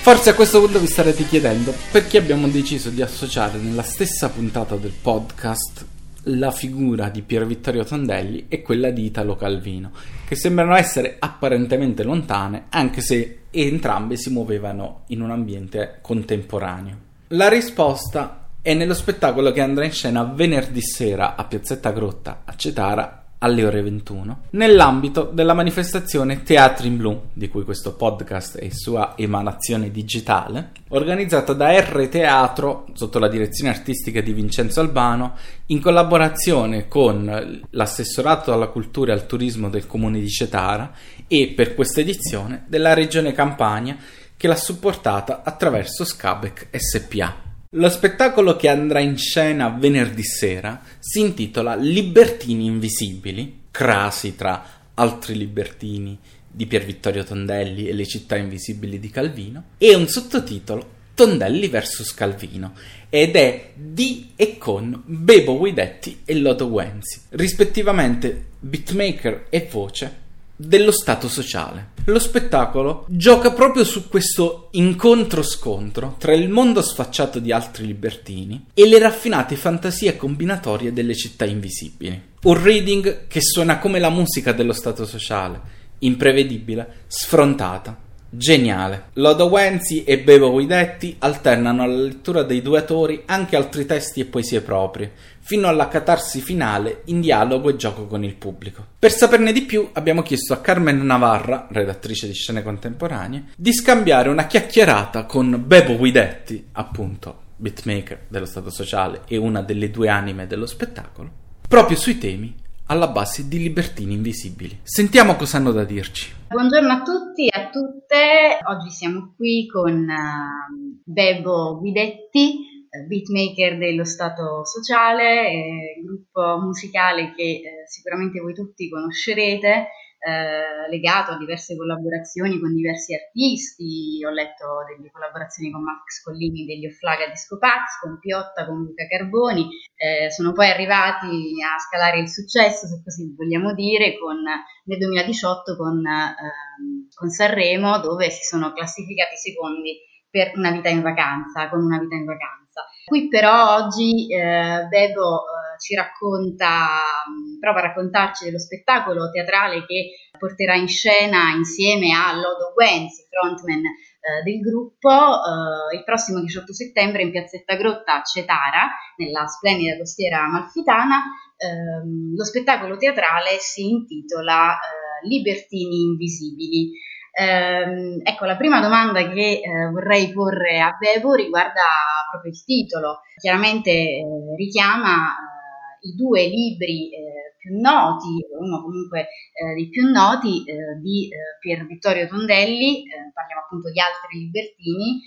Forse a questo punto vi starete chiedendo perché abbiamo deciso di associare nella stessa puntata del podcast la figura di Pier Vittorio Tondelli e quella di Italo Calvino, che sembrano essere apparentemente lontane, anche se entrambe si muovevano in un ambiente contemporaneo. La risposta è nello spettacolo che andrà in scena venerdì sera a Piazzetta Grotta a Cetara alle ore 21, nell'ambito della manifestazione Teatri in Blu, di cui questo podcast è sua emanazione digitale, organizzata da R Teatro sotto la direzione artistica di Vincenzo Albano, in collaborazione con l'assessorato alla cultura e al turismo del comune di Cetara e per questa edizione della regione Campania che l'ha supportata attraverso Scabec SPA. Lo spettacolo che andrà in scena venerdì sera si intitola Libertini Invisibili, crasi tra altri libertini di Pier Vittorio Tondelli e le città invisibili di Calvino, e un sottotitolo Tondelli vs Calvino, ed è di e con Bebo Guidetti e Lodo Wenzi, rispettivamente beatmaker e voce dello stato sociale. Lo spettacolo gioca proprio su questo incontro-scontro tra il mondo sfacciato di altri libertini e le raffinate fantasie combinatorie delle città invisibili. Un reading che suona come la musica dello stato sociale, imprevedibile, sfrontata, geniale. Lodo Wenzi e Bevo Guidetti alternano alla lettura dei due autori anche altri testi e poesie proprie, fino alla catarsi finale in dialogo e gioco con il pubblico. Per saperne di più abbiamo chiesto a Carmen Navarra, redattrice di scene contemporanee, di scambiare una chiacchierata con Bebo Guidetti, appunto beatmaker dello Stato sociale e una delle due anime dello spettacolo, proprio sui temi alla base di Libertini Invisibili. Sentiamo cosa hanno da dirci. Buongiorno a tutti e a tutte, oggi siamo qui con eh, Bebo Guidetti, beatmaker dello Stato Sociale, eh, gruppo musicale che eh, sicuramente voi tutti conoscerete, eh, legato a diverse collaborazioni con diversi artisti, ho letto delle collaborazioni con Max Collini degli Offlaga Disco Pax, con Piotta, con Luca Carboni, eh, sono poi arrivati a scalare il successo, se così vogliamo dire, con, nel 2018 con, ehm, con Sanremo, dove si sono classificati secondi per una vita in vacanza, con una vita in vacanza. Qui però oggi eh, Bebo eh, ci racconta, mh, prova a raccontarci dello spettacolo teatrale che porterà in scena insieme a Lodo Wenzi, frontman eh, del gruppo, eh, il prossimo 18 settembre in Piazzetta Grotta a Cetara, nella splendida costiera amalfitana. Ehm, lo spettacolo teatrale si intitola eh, Libertini Invisibili. Ehm, ecco, la prima domanda che eh, vorrei porre a Bevo riguarda proprio il titolo. Chiaramente eh, richiama eh, i due libri eh, più noti, uno comunque eh, dei più noti eh, di Pier Vittorio Tondelli, parliamo appunto di Altri Libertini,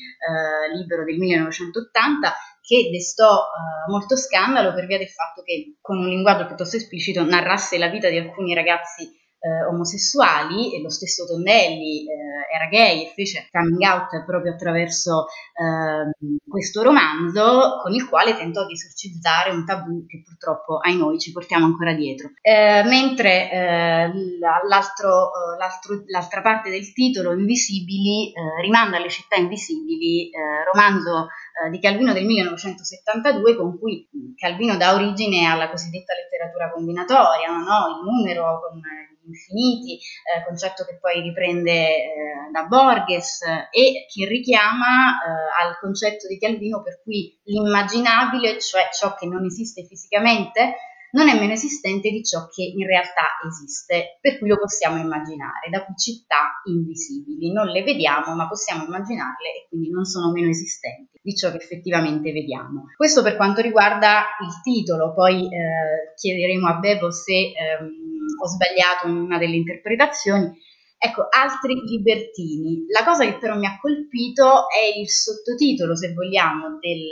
libro del 1980, che destò eh, molto scandalo per via del fatto che con un linguaggio piuttosto esplicito narrasse la vita di alcuni ragazzi eh, omosessuali e lo stesso Tondelli eh, era gay e fece coming out proprio attraverso eh, questo romanzo con il quale tentò di esorcizzare un tabù che purtroppo ai noi ci portiamo ancora dietro. Eh, mentre eh, l'altro, eh, l'altro, l'altra parte del titolo, Invisibili, rimanda alle città invisibili, romanzo di Calvino del 1972 con cui Calvino dà origine alla cosiddetta letteratura combinatoria, no? il numero con infiniti, eh, concetto che poi riprende eh, da Borges e che richiama eh, al concetto di Calvino per cui l'immaginabile, cioè ciò che non esiste fisicamente, non è meno esistente di ciò che in realtà esiste, per cui lo possiamo immaginare, da qui città invisibili, non le vediamo ma possiamo immaginarle e quindi non sono meno esistenti di ciò che effettivamente vediamo. Questo per quanto riguarda il titolo, poi eh, chiederemo a Bebo se ehm, ho sbagliato una delle interpretazioni. Ecco, altri libertini. La cosa che però mi ha colpito è il sottotitolo, se vogliamo, del,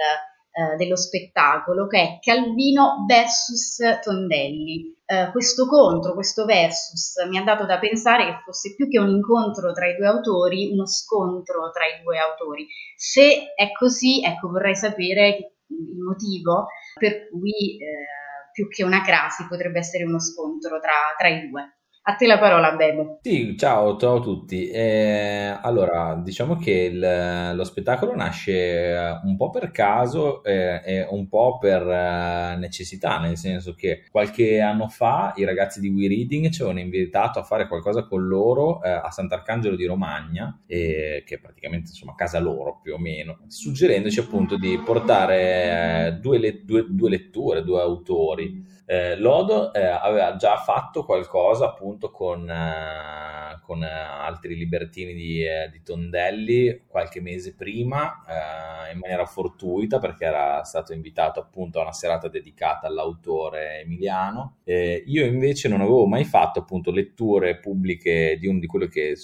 eh, dello spettacolo, che è Calvino versus Tondelli. Eh, questo contro, questo versus, mi ha dato da pensare che fosse più che un incontro tra i due autori, uno scontro tra i due autori. Se è così, ecco, vorrei sapere il motivo per cui eh, più che una crasi potrebbe essere uno scontro tra, tra i due. A te la parola, Bebo. Sì, ciao, ciao a tutti. Eh, allora, diciamo che il- lo spettacolo nasce eh, un po' per caso eh, e un po' per eh, necessità, nel senso che qualche anno fa i ragazzi di We Reading ci avevano invitato a fare qualcosa con loro eh, a Sant'Arcangelo di Romagna, che è praticamente insomma casa loro più o meno, suggerendoci appunto di portare due, le- due- due letture, due autori. Eh, Lodo eh, aveva già fatto qualcosa appunto con, eh, con, eh, altri libertini di, eh, di Tondelli qualche mese prima, eh, in maniera fortuita perché era stato invitato appunto a una serata dedicata all'autore emiliano. Io invece non avevo mai fatto appunto letture pubbliche di uno di quello che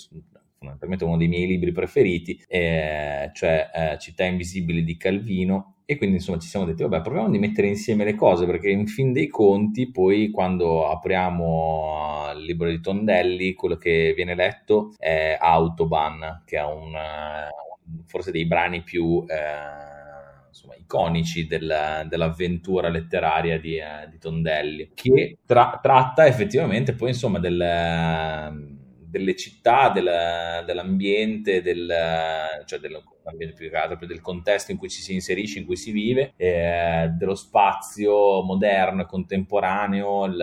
fondamentalmente uno dei miei libri preferiti, cioè Città Invisibili di Calvino, e quindi insomma ci siamo detti, vabbè, proviamo di mettere insieme le cose, perché in fin dei conti, poi quando apriamo il libro di Tondelli, quello che viene letto è Autobahn, che è un, forse dei brani più eh, insomma, iconici del- dell'avventura letteraria di, eh, di Tondelli, che tra- tratta effettivamente poi insomma del delle città, del- dell'ambiente, del, cioè dell'ambiente più che altro, del contesto in cui ci si inserisce, in cui si vive, eh, dello spazio moderno e contemporaneo, il,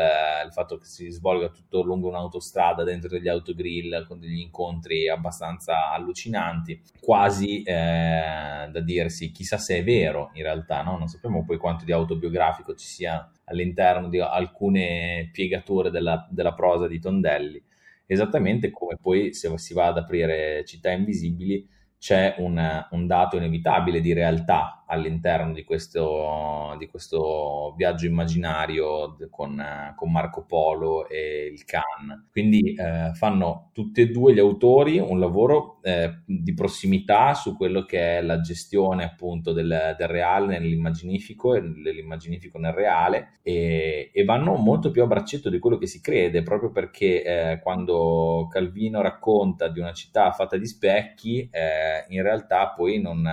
il fatto che si svolga tutto lungo un'autostrada dentro degli autogrill con degli incontri abbastanza allucinanti, quasi eh, da dirsi chissà se è vero in realtà, no? non sappiamo poi quanto di autobiografico ci sia all'interno di alcune piegature della, della prosa di Tondelli esattamente come poi se si va ad aprire Città Invisibili c'è un, un dato inevitabile di realtà all'interno di questo, di questo viaggio immaginario con, con Marco Polo e il Khan. Quindi eh, fanno tutti e due gli autori un lavoro eh, di prossimità su quello che è la gestione appunto del, del reale nell'immaginifico e dell'immaginifico nel reale e, e, vanno molto più a braccetto di quello che si crede, proprio perché eh, quando Calvino racconta di una città fatta di specchi, eh, in realtà poi non,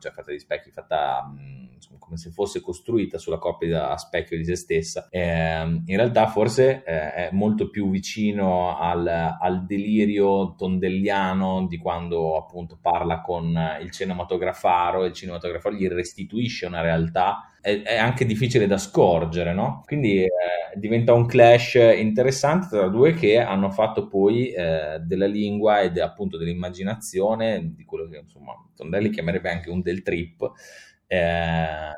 cioè fatta di specchi, fatta come se fosse costruita sulla coppia a specchio di se stessa. Eh, in realtà forse eh, è molto più vicino al, al, delirio tondelliano di quando appunto parla con il cinematografaro e il cinematografaro gli restituisce una realtà è, è anche difficile da scorgere, no? Quindi eh, diventa un clash interessante tra due che hanno fatto poi eh, della lingua e de, appunto dell'immaginazione, di quello che insomma Tondelli chiamerebbe anche un del trip, eh,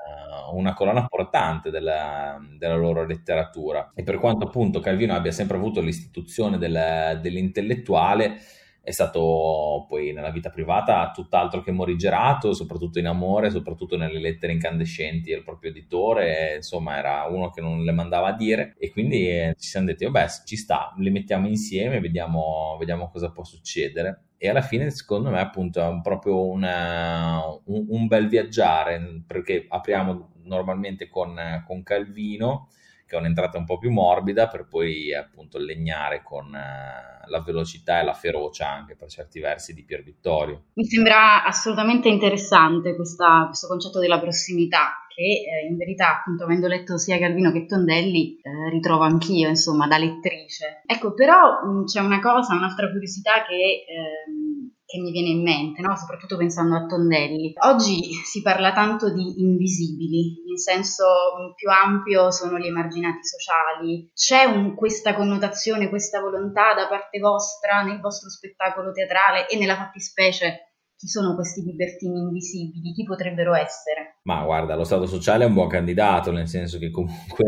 una colonna portante della, della, loro letteratura. E per quanto appunto Calvino abbia sempre avuto l'istituzione del, dell'intellettuale, è stato poi nella vita privata tutt'altro che morigerato, soprattutto in amore, soprattutto nelle lettere incandescenti al proprio editore, insomma era uno che non le mandava a dire. E quindi eh, ci siamo detti, vabbè ci sta, le mettiamo insieme, vediamo, vediamo cosa può succedere. E alla fine secondo me appunto è proprio una, un, un, bel viaggiare perché apriamo normalmente con, con, Calvino che è un'entrata un po' più morbida per poi appunto legnare con uh, la velocità e la ferocia anche per certi versi di Pier Vittorio. Mi sembra assolutamente interessante questa, questo concetto della prossimità che eh, in verità appunto avendo letto sia Calvino che Tondelli eh, ritrovo anch'io insomma da lettrice. Ecco però mh, c'è una cosa, un'altra curiosità che ehm, che mi viene in mente, no? soprattutto pensando a Tondelli. Oggi si parla tanto di invisibili, in senso più ampio sono gli emarginati sociali. C'è un, questa connotazione, questa volontà da parte vostra nel vostro spettacolo teatrale e nella fattispecie chi sono questi libertini invisibili? Chi potrebbero essere? Ma guarda, lo Stato sociale è un buon candidato, nel senso che comunque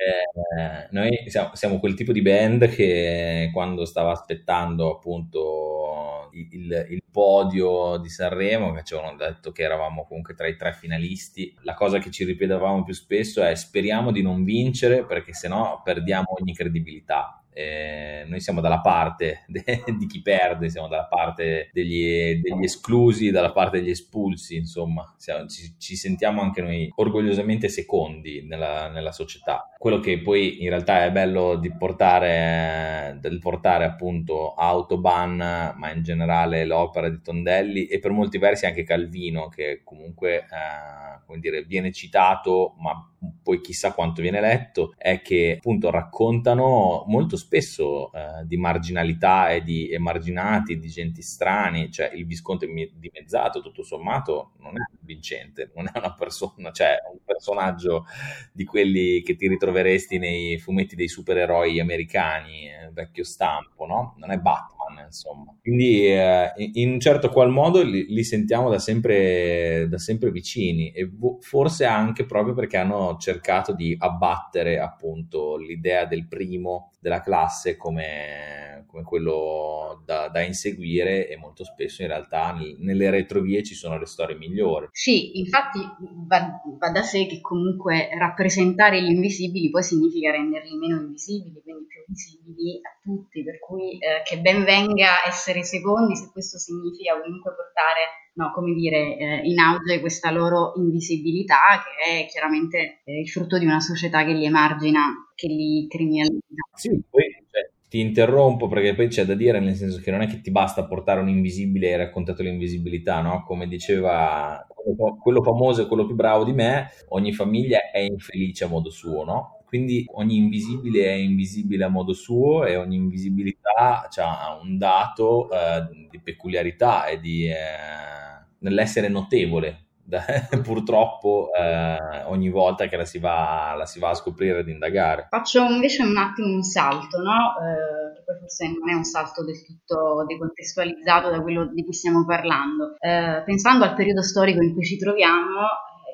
eh, noi siamo, siamo, quel tipo di band che quando stava aspettando appunto il, il, podio di Sanremo, che ci avevano detto che eravamo comunque tra i tre finalisti, la cosa che ci ripetevamo più spesso è speriamo di non vincere perché sennò perdiamo ogni credibilità. Eh, noi siamo dalla parte de- di chi perde, siamo dalla parte degli, degli, esclusi, dalla parte degli espulsi, insomma, siamo, ci, ci, sentiamo anche noi orgogliosamente secondi nella, nella, società. Quello che poi in realtà è bello di portare, del portare appunto Autoban, ma in generale l'opera di Tondelli e per molti versi anche Calvino, che comunque eh, come dire, viene citato, ma poi chissà quanto viene letto, è che appunto raccontano molto spesso eh, di marginalità e di emarginati, di genti strani, cioè il Visconte dimezzato tutto sommato non è vincente, non è una persona, cioè un personaggio di quelli che ti ritroveresti nei fumetti dei supereroi americani, eh, vecchio stampo, no? Non è Batman, insomma. Quindi eh, in un certo qual modo li, li sentiamo da sempre, da sempre vicini e forse anche proprio perché hanno cercato di abbattere appunto l'idea del primo della classe come, come quello da, da, inseguire e molto spesso in realtà nel, nelle retrovie ci sono le storie migliori. Sì, infatti va, va, da sé che comunque rappresentare gli invisibili poi significa renderli meno invisibili, quindi più visibili a tutti, per cui eh, che ben venga essere secondi se questo significa comunque portare no, come dire, eh, in auge questa loro invisibilità che è chiaramente eh, il frutto di una società che li emargina, che li criminalizza. Sì, poi cioè, ti interrompo perché poi c'è da dire, nel senso che non è che ti basta portare un invisibile e hai raccontato l'invisibilità, no? Come diceva quello famoso e quello più bravo di me, ogni famiglia è infelice a modo suo, no? Quindi ogni invisibile è invisibile a modo suo e ogni invisibilità ha un dato eh, di peculiarità e di, eh, nell'essere notevole. purtroppo eh, ogni volta che la si, va, la si va a scoprire ed indagare. Faccio invece un attimo un salto, no? Eh, che poi forse non è un salto del tutto decontestualizzato da quello di cui stiamo parlando. Eh, pensando al periodo storico in cui ci troviamo,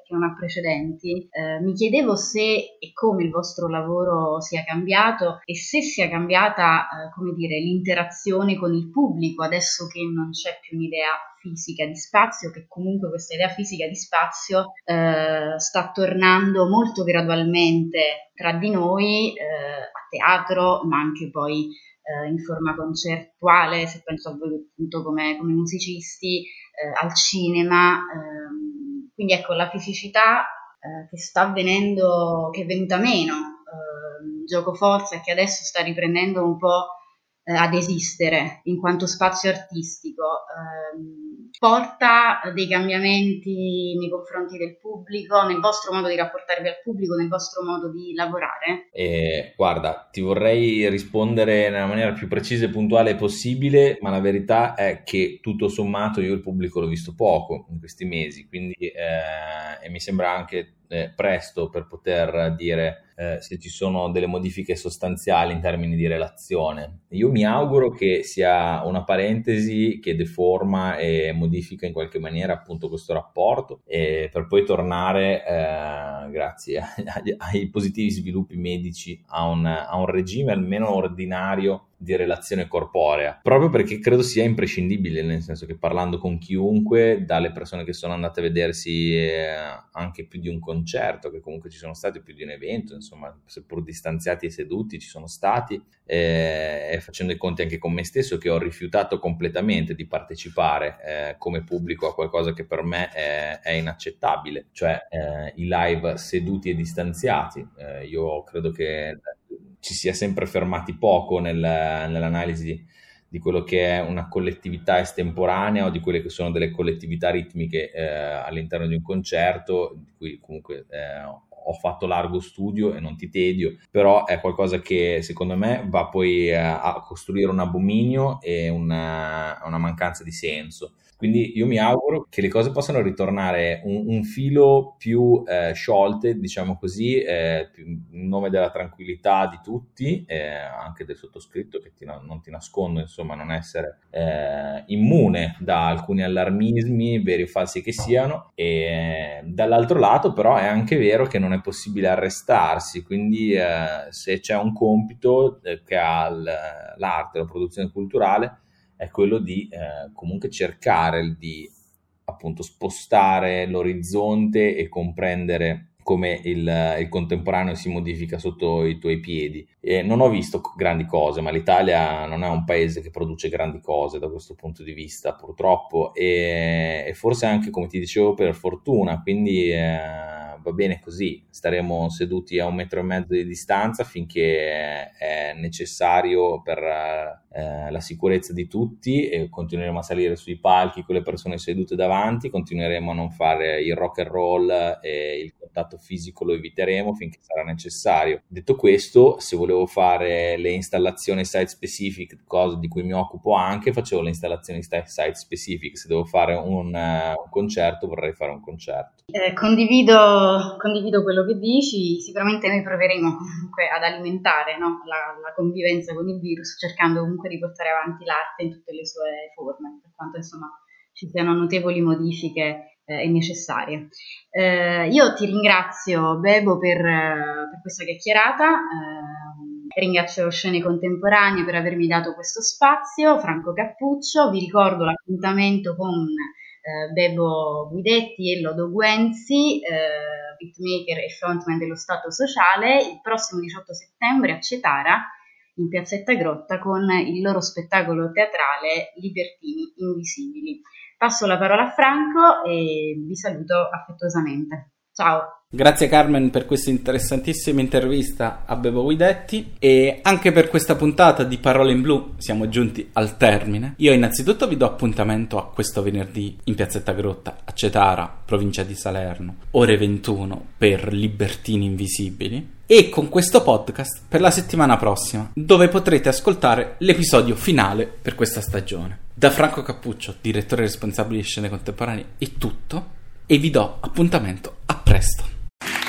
che non ha precedenti. Eh, mi chiedevo se e come il vostro lavoro sia cambiato e se sia cambiata, eh, come dire, l'interazione con il pubblico adesso che non c'è più un'idea fisica di spazio, che comunque questa idea fisica di spazio eh, sta tornando molto gradualmente tra di noi eh, a teatro, ma anche poi eh, in forma concertuale, se penso a voi appunto come, come musicisti, eh, al cinema. Ehm, quindi ecco, la fisicità eh, che sta avvenendo, che è venuta meno, eh, gioco forza che adesso sta riprendendo un po' eh, ad esistere in quanto spazio artistico, ehm, porta dei cambiamenti nei confronti del pubblico, nel vostro modo di rapportarvi al pubblico, nel vostro modo di lavorare? Eh, guarda, ti vorrei rispondere nella maniera più precisa e puntuale possibile, ma la verità è che tutto sommato io il pubblico l'ho visto poco in questi mesi, quindi eh, e mi sembra anche eh, presto per poter dire eh, se ci sono delle modifiche sostanziali in termini di relazione. Io mi auguro che sia una parentesi che deforma e modifica in qualche maniera appunto questo rapporto e per poi tornare, eh, grazie ai, ai, positivi sviluppi medici, a un, a un regime almeno ordinario di relazione corporea, proprio perché credo sia imprescindibile, nel senso che parlando con chiunque, dalle persone che sono andate a vedersi eh, anche più di un concerto, che comunque ci sono stati più di un evento, insomma, seppur distanziati e seduti, ci sono stati, eh, e facendo i conti anche con me stesso, che ho rifiutato completamente di partecipare eh, come pubblico a qualcosa che per me è, è inaccettabile, cioè eh, i live seduti e distanziati. Eh, io credo che ci sia sempre fermati poco nel, nell'analisi di quello che è una collettività estemporanea o di quelle che sono delle collettività ritmiche eh, all'interno di un concerto, di cui comunque eh, ho fatto largo studio e non ti tedio, però è qualcosa che secondo me va poi eh, a costruire un abominio e una, una mancanza di senso. Quindi io mi auguro che le cose possano ritornare un, un filo più eh, sciolte, diciamo così, eh, in nome della tranquillità di tutti, eh, anche del sottoscritto, che ti, non ti nascondo, insomma, non essere eh, immune da alcuni allarmismi, veri o falsi che siano. E dall'altro lato, però, è anche vero che non è possibile arrestarsi, quindi eh, se c'è un compito eh, che ha l'arte, la produzione culturale, è quello di eh, comunque cercare di appunto spostare l'orizzonte e comprendere come il, il, contemporaneo si modifica sotto i tuoi piedi. E non ho visto grandi cose, ma l'Italia non è un paese che produce grandi cose da questo punto di vista, purtroppo, e, e forse anche, come ti dicevo, per fortuna, quindi eh, va bene così, staremo seduti a un metro e mezzo di distanza finché è necessario per eh, la sicurezza di tutti e continueremo a salire sui palchi con le persone sedute davanti, continueremo a non fare il rock and roll e il contatto fisico lo eviteremo finché sarà necessario. Detto questo, se volevo fare le installazioni site specific, cosa di cui mi occupo anche, facevo le installazioni site specific, se devo fare un, un concerto vorrei fare un concerto. Eh, condivido, condivido, quello che dici, sicuramente noi proveremo comunque ad alimentare no? la, la convivenza con il virus cercando comunque di portare avanti l'arte in tutte le sue forme, per quanto insomma ci siano notevoli modifiche eh, necessarie. Eh, io ti ringrazio Bebo per, per questa chiacchierata, eh, ringrazio Scene Contemporanee per avermi dato questo spazio, Franco Cappuccio, vi ricordo l'appuntamento con eh, Bebo Guidetti e Lodo Guenzi, eh, beatmaker e frontman dello Stato Sociale, il prossimo 18 settembre a Cetara in Piazzetta Grotta con il loro spettacolo teatrale Libertini Invisibili. Passo la parola a Franco e vi saluto affettuosamente. Ciao! Grazie Carmen per questa interessantissima intervista a Bevo Guidetti e anche per questa puntata di Parole in Blu siamo giunti al termine. Io innanzitutto vi do appuntamento a questo venerdì in Piazzetta Grotta a Cetara, provincia di Salerno, ore 21 per Libertini Invisibili e con questo podcast per la settimana prossima, dove potrete ascoltare l'episodio finale per questa stagione. Da Franco Cappuccio, direttore responsabile di scene contemporanee, è tutto e vi do appuntamento a presto.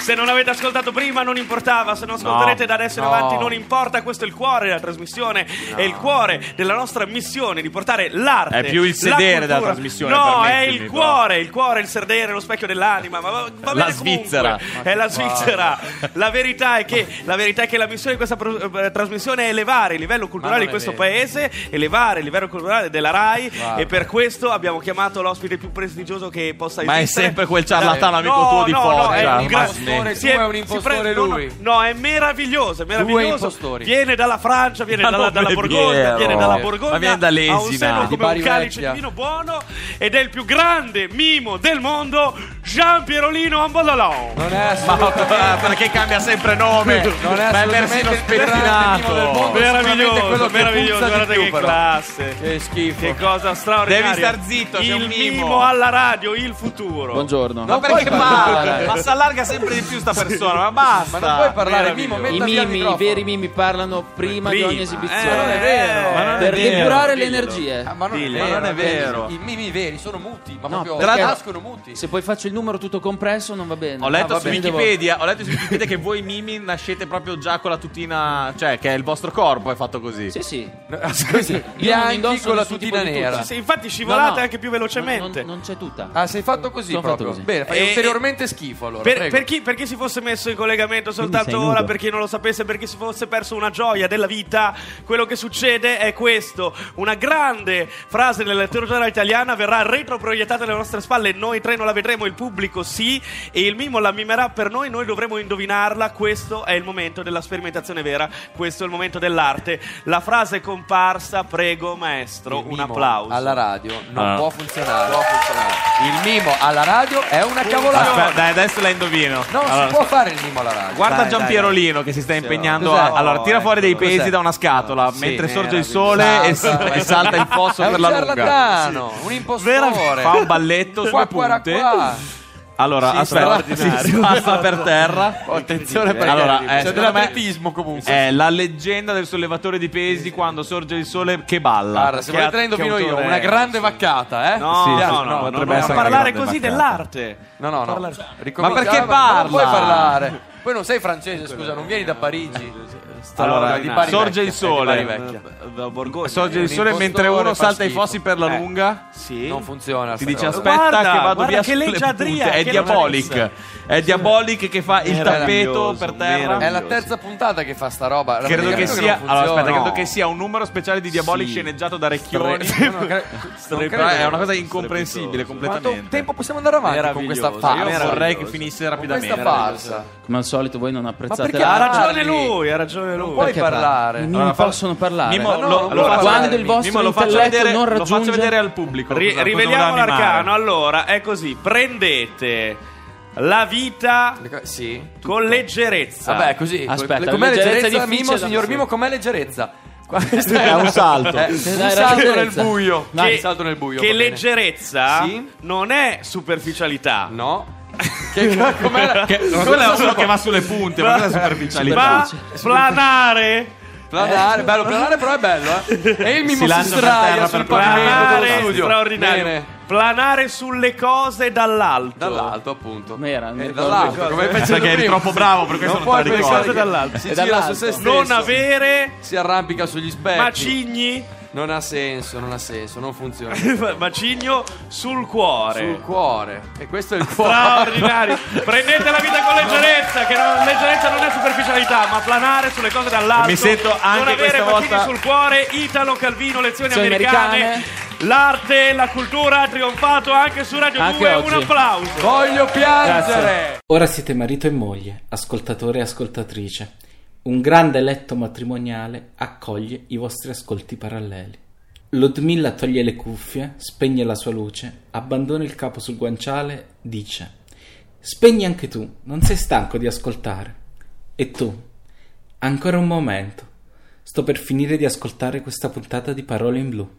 Se non avete ascoltato prima non importava, se non ascolterete no, da adesso in no. avanti non importa, questo è il cuore della trasmissione, no. è il cuore della nostra missione di portare l'arte. È più il sedere della trasmissione. No, è il cuore, il cuore, il sedere, lo specchio dell'anima. Ma va, va la Svizzera. È la Svizzera. La verità è che la, verità è che la missione di questa pro, eh, trasmissione è elevare il livello culturale di questo paese, elevare il livello culturale della RAI Guarda. e per questo abbiamo chiamato l'ospite più prestigioso che possa esistere. Ma è sempre quel ciarlatano amico tuo di no, Foggia. No, è un gran impostore, si è, è un impostore lui. No, no, è meraviglioso, è meraviglioso. Viene dalla Francia, viene dalla, dalla Borgogna, viene dalla Borgogna. Ma viene dall'Esina, ha un seno come un calice di vino buono ed è il più grande mimo del mondo, Jean Pierolino Ambololon. Non è assolutamente Ma perché cambia sempre nome. Non è Ma è persino spettinato. Meraviglioso, meraviglioso, guardate che classe. Che schifo. Che cosa straordinaria. Devi star zitto, il mimo alla radio, il futuro. Buongiorno. Ma perché parla? Ma si allarga sempre di più sta persona, ma basta. Ma non puoi parlare, Mimo, I mimi, i veri mimi parlano prima, prima. di ogni esibizione. Eh, non è vero. Ma non per è depurare le energie. Ah, ma non, è, vero, non è vero. I mimi veri sono muti, ma no, proprio nascono muti. Se poi faccio il numero tutto compresso non va bene. Ho letto, ah, su, Wikipedia, devo... ho letto su Wikipedia che voi mimi nascete proprio già con la tutina, cioè che è il vostro corpo è fatto così. Sì, sì. Scusi, bianchi con la tutina nera. Sì, infatti scivolate anche più velocemente. Non c'è tutta. Ah, sei fatto così proprio. Bene, fai ulteriormente schifo allora. Per chi si fosse messo in collegamento soltanto ora, per chi non lo sapesse, per chi si fosse perso una gioia della vita, quello che succede è questo: una grande frase nella letteratura italiana verrà retroproiettata alle nostre spalle. Noi tre non la vedremo, il pubblico sì, e il mimo la mimerà per noi. Noi dovremo indovinarla. Questo è il momento della sperimentazione vera, questo è il momento dell'arte. La frase è comparsa, prego, maestro, un applauso. Alla radio non ah. può, funzionare. può funzionare. Il mimo alla radio è una cavolata. Aspetta, dai, adesso la indovino. Non allora. si può fare il mimo alla radio. Guarda dai, Giampierolino che si sta impegnando a, Allora, tira fuori dei pesi Cos'è? da una scatola sì, mentre sorge il sole e, salta, e salta il fosso per la lunga. un impostore. Fa un balletto sulle punte. Allora, Sì, aspetta, si, straordinario. si passa per terra. Oh, attenzione perché Allora, eh, c'è dell'atletismo comunque. È la leggenda del sollevatore di pesi quando sorge il sole che balla. Guarda, se Che volete la indovino io, una grande vaccata, eh? No, Sì, no, sì, no, potrebbe no, essere no, parlare così vaccata. dell'arte. No, no, no. Parlare- Ma perché non parla? puoi parlare. Poi non sei francese, scusa, non vieni da Parigi. Allora, di Bari sorge Vecchia, il sole. di Bari Vecchia. Da Borgogna. Sorge il sole mentre uno salta i fossi per la Eh. lunga. Sì. Non funziona. Ti dice aspetta Guarda, che vado guarda via che leggiadria. È che diabolic. È diabolic che fa il tappeto per terra. È la terza puntata che fa sta roba. Credo che sia, credo che sia un numero speciale di Diabolic Sì. sceneggiato da Recchioni. È una cosa incomprensibile Quanto completamente. tempo possiamo andare avanti con questa farsa? Io vorrei che finisse rapidamente. questa farsa. Come al solito voi non apprezzate perché Ha ragione lui, ha ragione lui. puoi Perché parlare. I mimi Allora, fa- possono parlare. Mimo, no, lo, non lo puoi faccio parlare. Quando il vostro Mimo, lo faccio intelletto vedere, non lo faccio raggiunge- vedere al pubblico. Ri- cosa- cosa riveliamo animare. l'arcano. Allora, è così: prendete la vita Le co- Sì. con leggerezza. Vabbè, così. Aspetta, com'è leggerezza leggerezza? difficile Mimo, da- signor sì. Mimo, com'è leggerezza? È un salto. Eh, un salto nel leggerezza. buio. Dai. Un salto nel buio. che va bene. leggerezza Sì. non è superficialità. No. Che com'era? Che, Cosa quello è so- uno che va sulle punte, ma quella è superficialità. Planare, Planare, bello, planare però è bello, eh. E il mimo Si si, sdraia terra sul pavimento planare dello studio. straordinario. Bene. Planare sulle cose dall'alto. Dall'alto, appunto. Era, mi Eh, dall'alto, come cose. facevo Perché eri troppo bravo, per questo non non te pensare ricordi. dall'alto. Si gira dall'alto. su se stesso. Non avere Si arrampica sugli specchi. macigni, Non ha senso, non ha senso, non funziona. macigno sul cuore. Sul cuore. E questo è il cuore. Straordinario. Prendete la vita con leggerezza, che la leggerezza non è superficialità, ma planare sulle cose dall'alto. Mi sento anche non avere questa macigni volta- sul cuore. Italo Calvino, lezioni americane. americane. L'arte e la cultura ha trionfato anche su Radio Anche 2. oggi. Un applauso. Voglio piangere. Ora siete marito e moglie, ascoltatore e ascoltatrice. Un grande letto matrimoniale accoglie i vostri ascolti paralleli. Ludmilla toglie le cuffie, spegne la sua luce, abbandona il capo sul guanciale, dice: Spegni anche tu, non sei stanco di ascoltare. E tu? Ancora un momento. Sto per finire di ascoltare questa puntata di Parole in Blu.